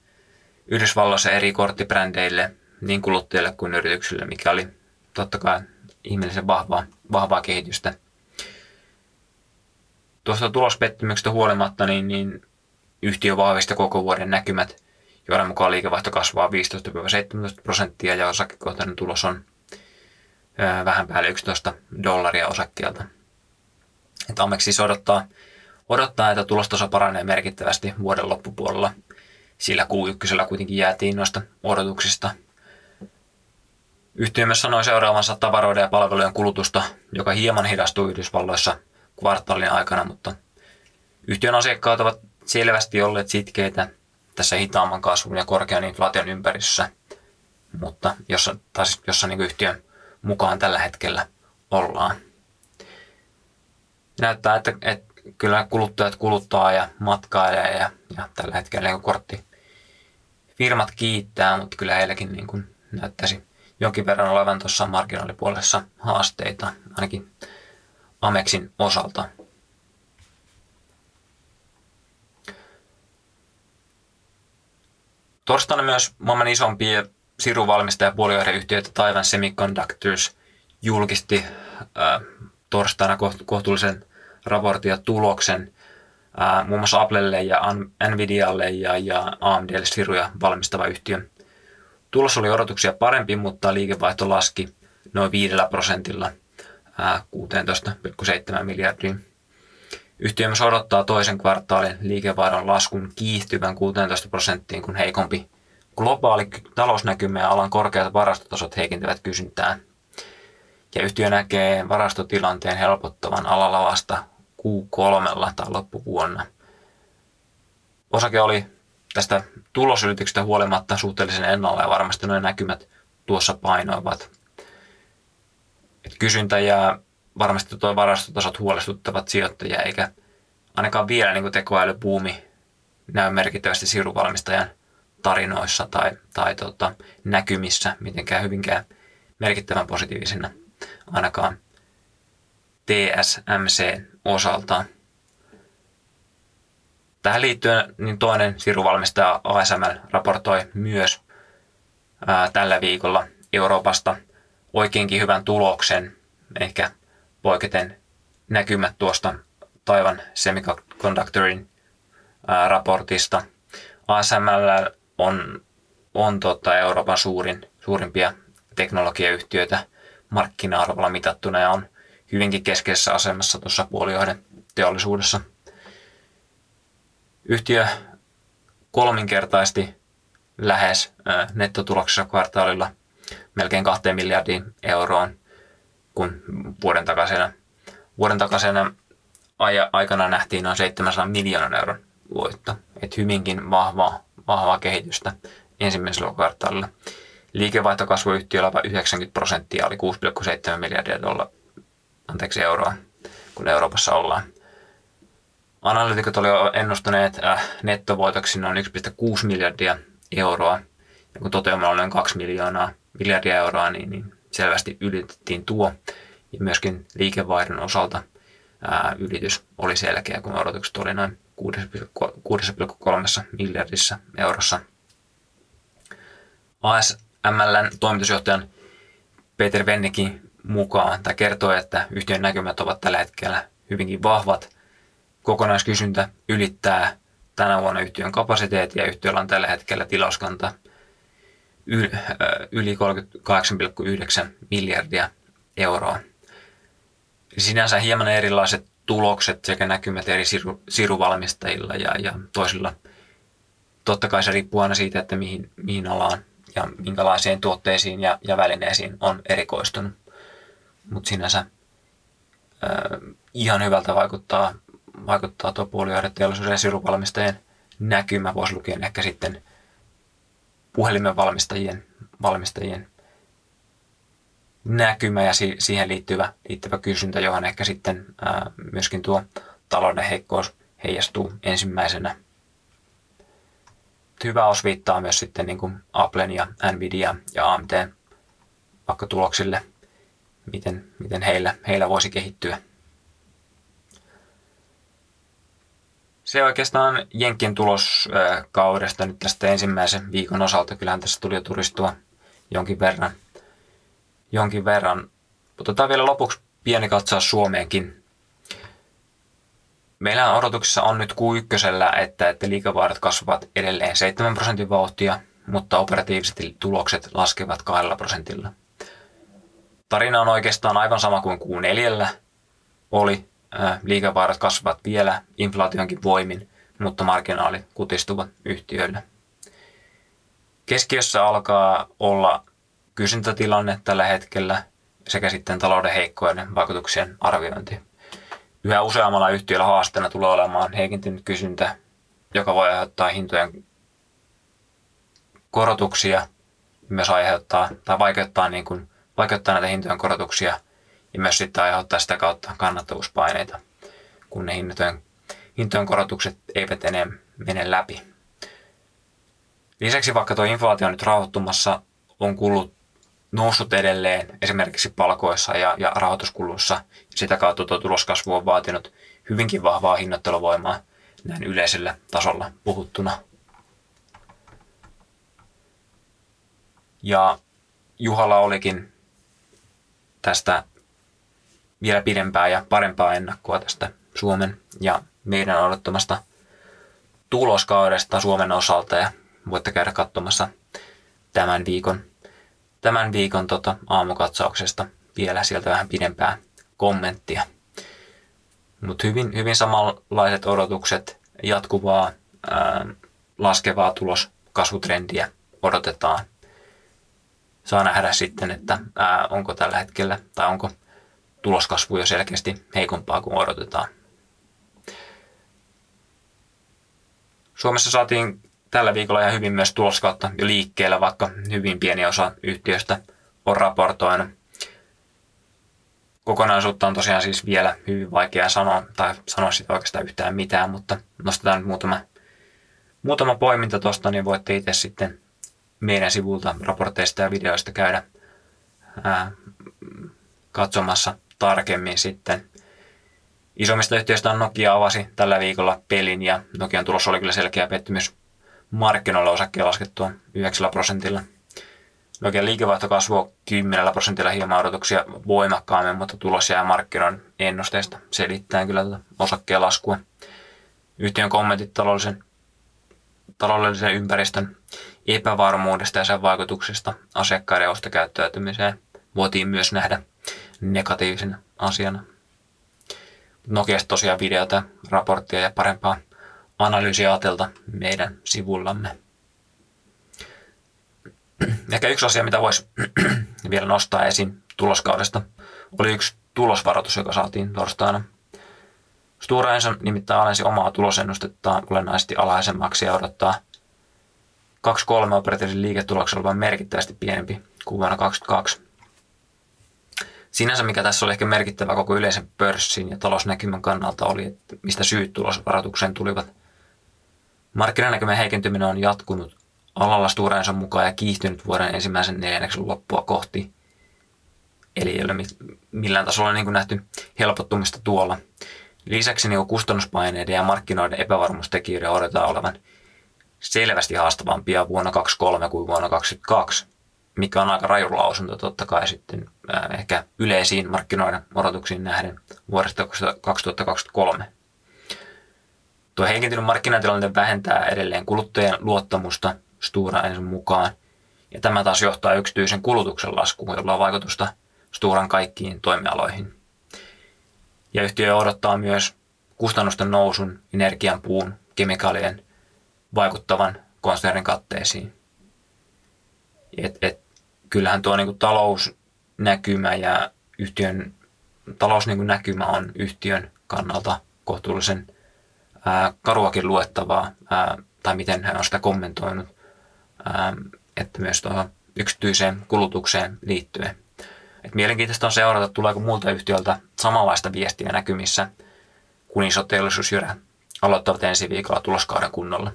Yhdysvalloissa eri korttibrändeille niin kuluttajille kuin yrityksille, mikä oli totta kai ihmeellisen vahvaa, vahvaa kehitystä. Tuosta tulospettymyksestä huolimatta, niin, niin yhtiö vahvisti koko vuoden näkymät, joiden mukaan liikevaihto kasvaa 15-17 prosenttia ja osakekohtainen tulos on vähän päälle 11 dollaria osakkeelta. Että Amex siis odottaa, odottaa, että tulostaso paranee merkittävästi vuoden loppupuolella, sillä Q1 kuitenkin jäätiin noista odotuksista – Yhtiö myös sanoi seuraavansa tavaroiden ja palvelujen kulutusta, joka hieman hidastui Yhdysvalloissa kvartaalin aikana, mutta yhtiön asiakkaat ovat selvästi olleet sitkeitä tässä hitaamman kasvun ja korkean inflaation ympäristössä, mutta jossa, taas, jossa niin yhtiön mukaan tällä hetkellä ollaan. Näyttää, että, että kyllä kuluttajat kuluttaa ja matkailee ja, ja tällä hetkellä niin kortti firmat kiittää, mutta kyllä heilläkin niin kuin näyttäisi jonkin verran olevan tuossa marginaalipuolessa haasteita, ainakin Amexin osalta. Torstaina myös maailman isompia siruvalmistajapuolioireyhtiöitä Taiwan Semiconductors julkisti äh, torstaina kohtuullisen raportin ja tuloksen äh, muun muassa Applelle ja Nvidialle ja, ja AMDlle siruja valmistava yhtiö Tulos oli odotuksia parempi, mutta liikevaihto laski noin 5 prosentilla 16,7 miljardia. Yhtiö myös odottaa toisen kvartaalin liikevaihdon laskun kiihtyvän 16 prosenttiin, kun heikompi globaali talousnäkymä ja alan korkeat varastotasot heikentävät kysyntää. Ja yhtiö näkee varastotilanteen helpottavan alalla vasta Q3 tai loppuvuonna. Osake oli tästä tulosylityksestä huolimatta suhteellisen ennalla ja varmasti noin näkymät tuossa painoivat. Et kysyntä ja varmasti tuo varastotasot huolestuttavat sijoittajia, eikä ainakaan vielä niin tekoälybuumi näy merkittävästi siruvalmistajan tarinoissa tai, tai tota, näkymissä mitenkään hyvinkään merkittävän positiivisena ainakaan TSMC osalta. Tähän liittyen niin toinen siruvalmistaja ASML raportoi myös ää, tällä viikolla Euroopasta oikeinkin hyvän tuloksen, ehkä poiketen näkymät tuosta Taivan Semiconductorin ää, raportista. ASML on, on tota Euroopan suurin, suurimpia teknologiayhtiöitä markkina-arvolla mitattuna ja on hyvinkin keskeisessä asemassa tuossa puolijoiden teollisuudessa – Yhtiö kolminkertaisti lähes nettotuloksessa kvartaalilla melkein kahteen miljardiin euroon, kun vuoden takaisena, vuoden takaisena aikana nähtiin noin 700 miljoonan euron voitto. Et hyvinkin vahvaa, vahvaa kehitystä ensimmäisellä kvartaalilla. Liikevaihto kasvoi yhtiöllä 90 prosenttia, oli 6,7 miljardia dolla, anteeksi euroa, kun Euroopassa ollaan. Analytikot olivat ennustaneet äh, nettovoitoksi noin 1,6 miljardia euroa. Ja kun toteuma on noin 2 miljoonaa miljardia euroa, niin, niin selvästi ylitettiin tuo. Ja myöskin liikevaihdon osalta ää, ylitys oli selkeä, kun odotukset oli noin 6,3 miljardissa eurossa. ASMLn toimitusjohtajan Peter Vennikin mukaan tai kertoo, että yhtiön näkymät ovat tällä hetkellä hyvinkin vahvat. Kokonaiskysyntä ylittää tänä vuonna yhtiön kapasiteetti ja yhtiöllä on tällä hetkellä tilauskanta yli 38,9 miljardia euroa. Sinänsä hieman erilaiset tulokset sekä näkymät eri siru, siruvalmistajilla ja, ja toisilla. Totta kai se riippuu aina siitä, että mihin, mihin alaan ja minkälaisiin tuotteisiin ja, ja välineisiin on erikoistunut. Mutta sinänsä äh, ihan hyvältä vaikuttaa, vaikuttaa tuo puolijohdeteollisuuden ja siruvalmistajien näkymä, voisi lukien ehkä sitten puhelimen valmistajien, valmistajien näkymä ja si- siihen liittyvä, liittyvä kysyntä, johon ehkä sitten ää, myöskin tuo talouden heikkous heijastuu ensimmäisenä. Hyvä osviittaa myös sitten niin kuin Applen ja Nvidia ja AMT vaikka tuloksille, miten, miten heillä, heillä voisi kehittyä. Se oikeastaan Jenkin tuloskaudesta nyt tästä ensimmäisen viikon osalta. Kyllähän tässä tuli jo turistua jonkin verran – jonkin verran. Otetaan vielä lopuksi pieni katsaus Suomeenkin. Meillä odotuksessa on nyt Q1, että, että liikavaihdot kasvavat edelleen 7 prosentin vauhtia, mutta operatiiviset tulokset laskevat 2 prosentilla. Tarina on oikeastaan aivan sama kuin Q4 oli. Liikavaihdot kasvavat vielä inflaationkin voimin, mutta marginaalit kutistuvat yhtiöille. Keskiössä alkaa olla kysyntätilanne tällä hetkellä sekä sitten talouden heikkojen vaikutuksien arviointi. Yhä useammalla yhtiöllä haasteena tulee olemaan heikentynyt kysyntä, joka voi aiheuttaa hintojen korotuksia, myös aiheuttaa tai vaikeuttaa, niin kuin, vaikeuttaa näitä hintojen korotuksia ja myös sitten aiheuttaa sitä kautta kannattavuuspaineita, kun ne hintojen, hintojen korotukset eivät enää mene läpi. Lisäksi vaikka tuo inflaatio on nyt rauhoittumassa, on kulut noussut edelleen esimerkiksi palkoissa ja, ja rahoituskuluissa. Sitä kautta tuo tuloskasvu on vaatinut hyvinkin vahvaa hinnoitteluvoimaa näin yleisellä tasolla puhuttuna. Ja Juhalla olikin tästä vielä pidempää ja parempaa ennakkoa tästä Suomen ja meidän odottamasta tuloskaudesta Suomen osalta ja voitte käydä katsomassa tämän viikon tämän viikon tota, aamukatsauksesta vielä sieltä vähän pidempää kommenttia. Mutta hyvin, hyvin samanlaiset odotukset, jatkuvaa ää, laskevaa tuloskasvutrendiä odotetaan. Saa nähdä sitten, että ää, onko tällä hetkellä tai onko tuloskasvu jo selkeästi heikompaa kuin odotetaan. Suomessa saatiin tällä viikolla ihan hyvin myös tuloskautta jo liikkeellä, vaikka hyvin pieni osa yhtiöstä on raportoinut. Kokonaisuutta on tosiaan siis vielä hyvin vaikea sanoa, tai sanoa sitä oikeastaan yhtään mitään, mutta nostetaan nyt muutama, muutama poiminta tuosta, niin voitte itse sitten meidän sivulta raporteista ja videoista käydä ää, katsomassa tarkemmin sitten. Isommista yhtiöistä on Nokia avasi tällä viikolla pelin ja Nokian tulos oli kyllä selkeä pettymys markkinoilla osakkeen laskettua 9 prosentilla. Nokian liikevaihto kasvoi 10 prosentilla hieman odotuksia voimakkaammin, mutta tulos jää markkinoiden ennusteesta selittäen kyllä tätä osakkeen laskua. Yhtiön kommentit taloudellisen, taloudellisen ympäristön epävarmuudesta ja sen vaikutuksesta asiakkaiden ostokäyttäytymiseen voitiin myös nähdä negatiivisena asiana. Nokiasta tosiaan videota, raporttia ja parempaa analyysiaatelta meidän sivullamme. Ehkä yksi asia, mitä voisi vielä nostaa esiin tuloskaudesta, oli yksi tulosvaroitus, joka saatiin torstaina. Stora Enso nimittäin alensi omaa tulosennustettaan olennaisesti alhaisemmaksi ja odottaa 2-3 operatiivisen liiketuloksen olevan merkittävästi pienempi kuin vuonna 2022. Sinänsä mikä tässä oli ehkä merkittävä koko yleisen pörssin ja talousnäkymän kannalta oli, että mistä syyt tulosvaroitukseen tulivat – Markkinanäkymän heikentyminen on jatkunut alalla Stora mukaan ja kiihtynyt vuoden ensimmäisen neljänneksen loppua kohti. eli ei ole millään tasolla niin kuin nähty helpottumista tuolla. Lisäksi niin kustannuspaineiden ja markkinoiden epävarmuustekijöiden odotetaan olevan selvästi haastavampia vuonna 2023 kuin vuonna 2022, mikä on aika raju lausunto totta kai sitten äh, ehkä yleisiin markkinoiden odotuksiin nähden vuodesta 2023. Tuo heikentynyt markkinatilanne vähentää edelleen kuluttajien luottamusta Stura ensin mukaan, ja tämä taas johtaa yksityisen kulutuksen laskuun, jolla on vaikutusta Sturan kaikkiin toimialoihin. Ja yhtiö odottaa myös kustannusten nousun, energian, puun, kemikaalien vaikuttavan konsernin katteisiin. Et, et, kyllähän tuo niin kuin talousnäkymä ja yhtiön talousnäkymä on yhtiön kannalta kohtuullisen ää, karuakin luettavaa, ää, tai miten hän on sitä kommentoinut, ää, että myös tuohon yksityiseen kulutukseen liittyen. Et mielenkiintoista on seurata, tuleeko muulta yhtiöltä samanlaista viestiä näkymissä, kun iso teollisuusjyrä aloittavat ensi viikolla tuloskauden kunnolla.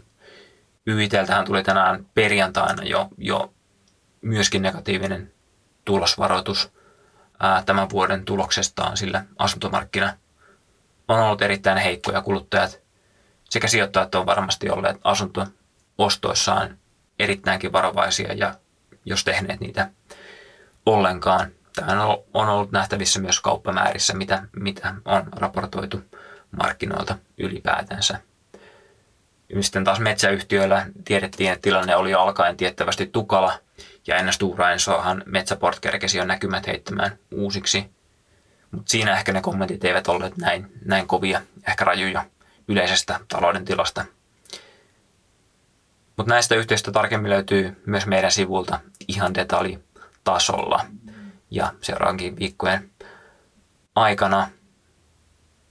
YITltähän tuli tänään perjantaina jo, jo myöskin negatiivinen tulosvaroitus tämän vuoden tuloksestaan, sillä asuntomarkkina on ollut erittäin heikko ja kuluttajat sekä sijoittajat on varmasti olleet asuntoostoissaan erittäinkin varovaisia ja jos tehneet niitä ollenkaan. Tämä on ollut nähtävissä myös kauppamäärissä, mitä, mitä on raportoitu markkinoilta ylipäätänsä. Sitten taas metsäyhtiöillä tiedettiin, että tilanne oli alkaen tiettävästi tukala, ja ennen Stora Ensoahan Metsäport kerkesi jo näkymät heittämään uusiksi. Mutta siinä ehkä ne kommentit eivät olleet näin, näin kovia, ehkä rajuja yleisestä talouden tilasta. Mutta näistä yhteistä tarkemmin löytyy myös meidän sivulta ihan detaljitasolla ja seuraavankin viikkojen aikana.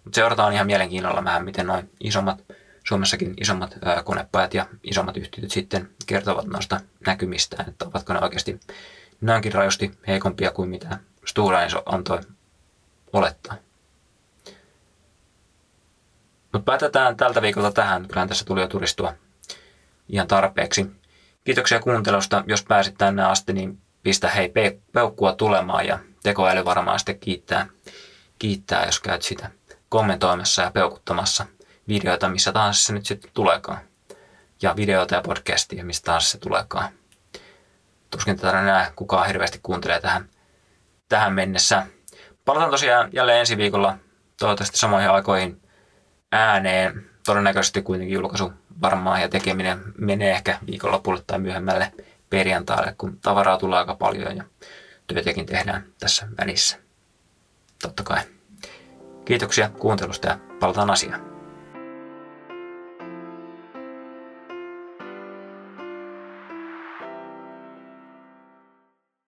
Mut seurataan ihan mielenkiinnolla vähän, miten noin isommat, Suomessakin isommat konepajat ja isommat yhtiöt sitten kertovat noista näkymistään, että ovatko ne oikeasti näinkin rajusti heikompia kuin mitä Stora Enso antoi olettaa. Mutta päätetään tältä viikolta tähän. Kyllähän tässä tuli jo turistua ihan tarpeeksi. Kiitoksia kuuntelusta. Jos pääsit tänne asti, niin pistä hei peukkua tulemaan ja tekoäly varmaan sitten kiittää, kiittää, jos käyt sitä kommentoimassa ja peukuttamassa videoita, missä tahansa se nyt sitten tuleekaan. Ja videoita ja podcastia, mistä tahansa se tuleekaan. Tuskin tätä enää kukaan hirveästi kuuntelee tähän, tähän mennessä. Palataan tosiaan jälleen ensi viikolla toivottavasti samoihin aikoihin ääneen. Todennäköisesti kuitenkin julkaisu varmaan ja tekeminen menee ehkä viikonlopulle tai myöhemmälle perjantaille, kun tavaraa tulee aika paljon ja työtäkin tehdään tässä välissä. Totta kai. Kiitoksia kuuntelusta ja palataan asiaan.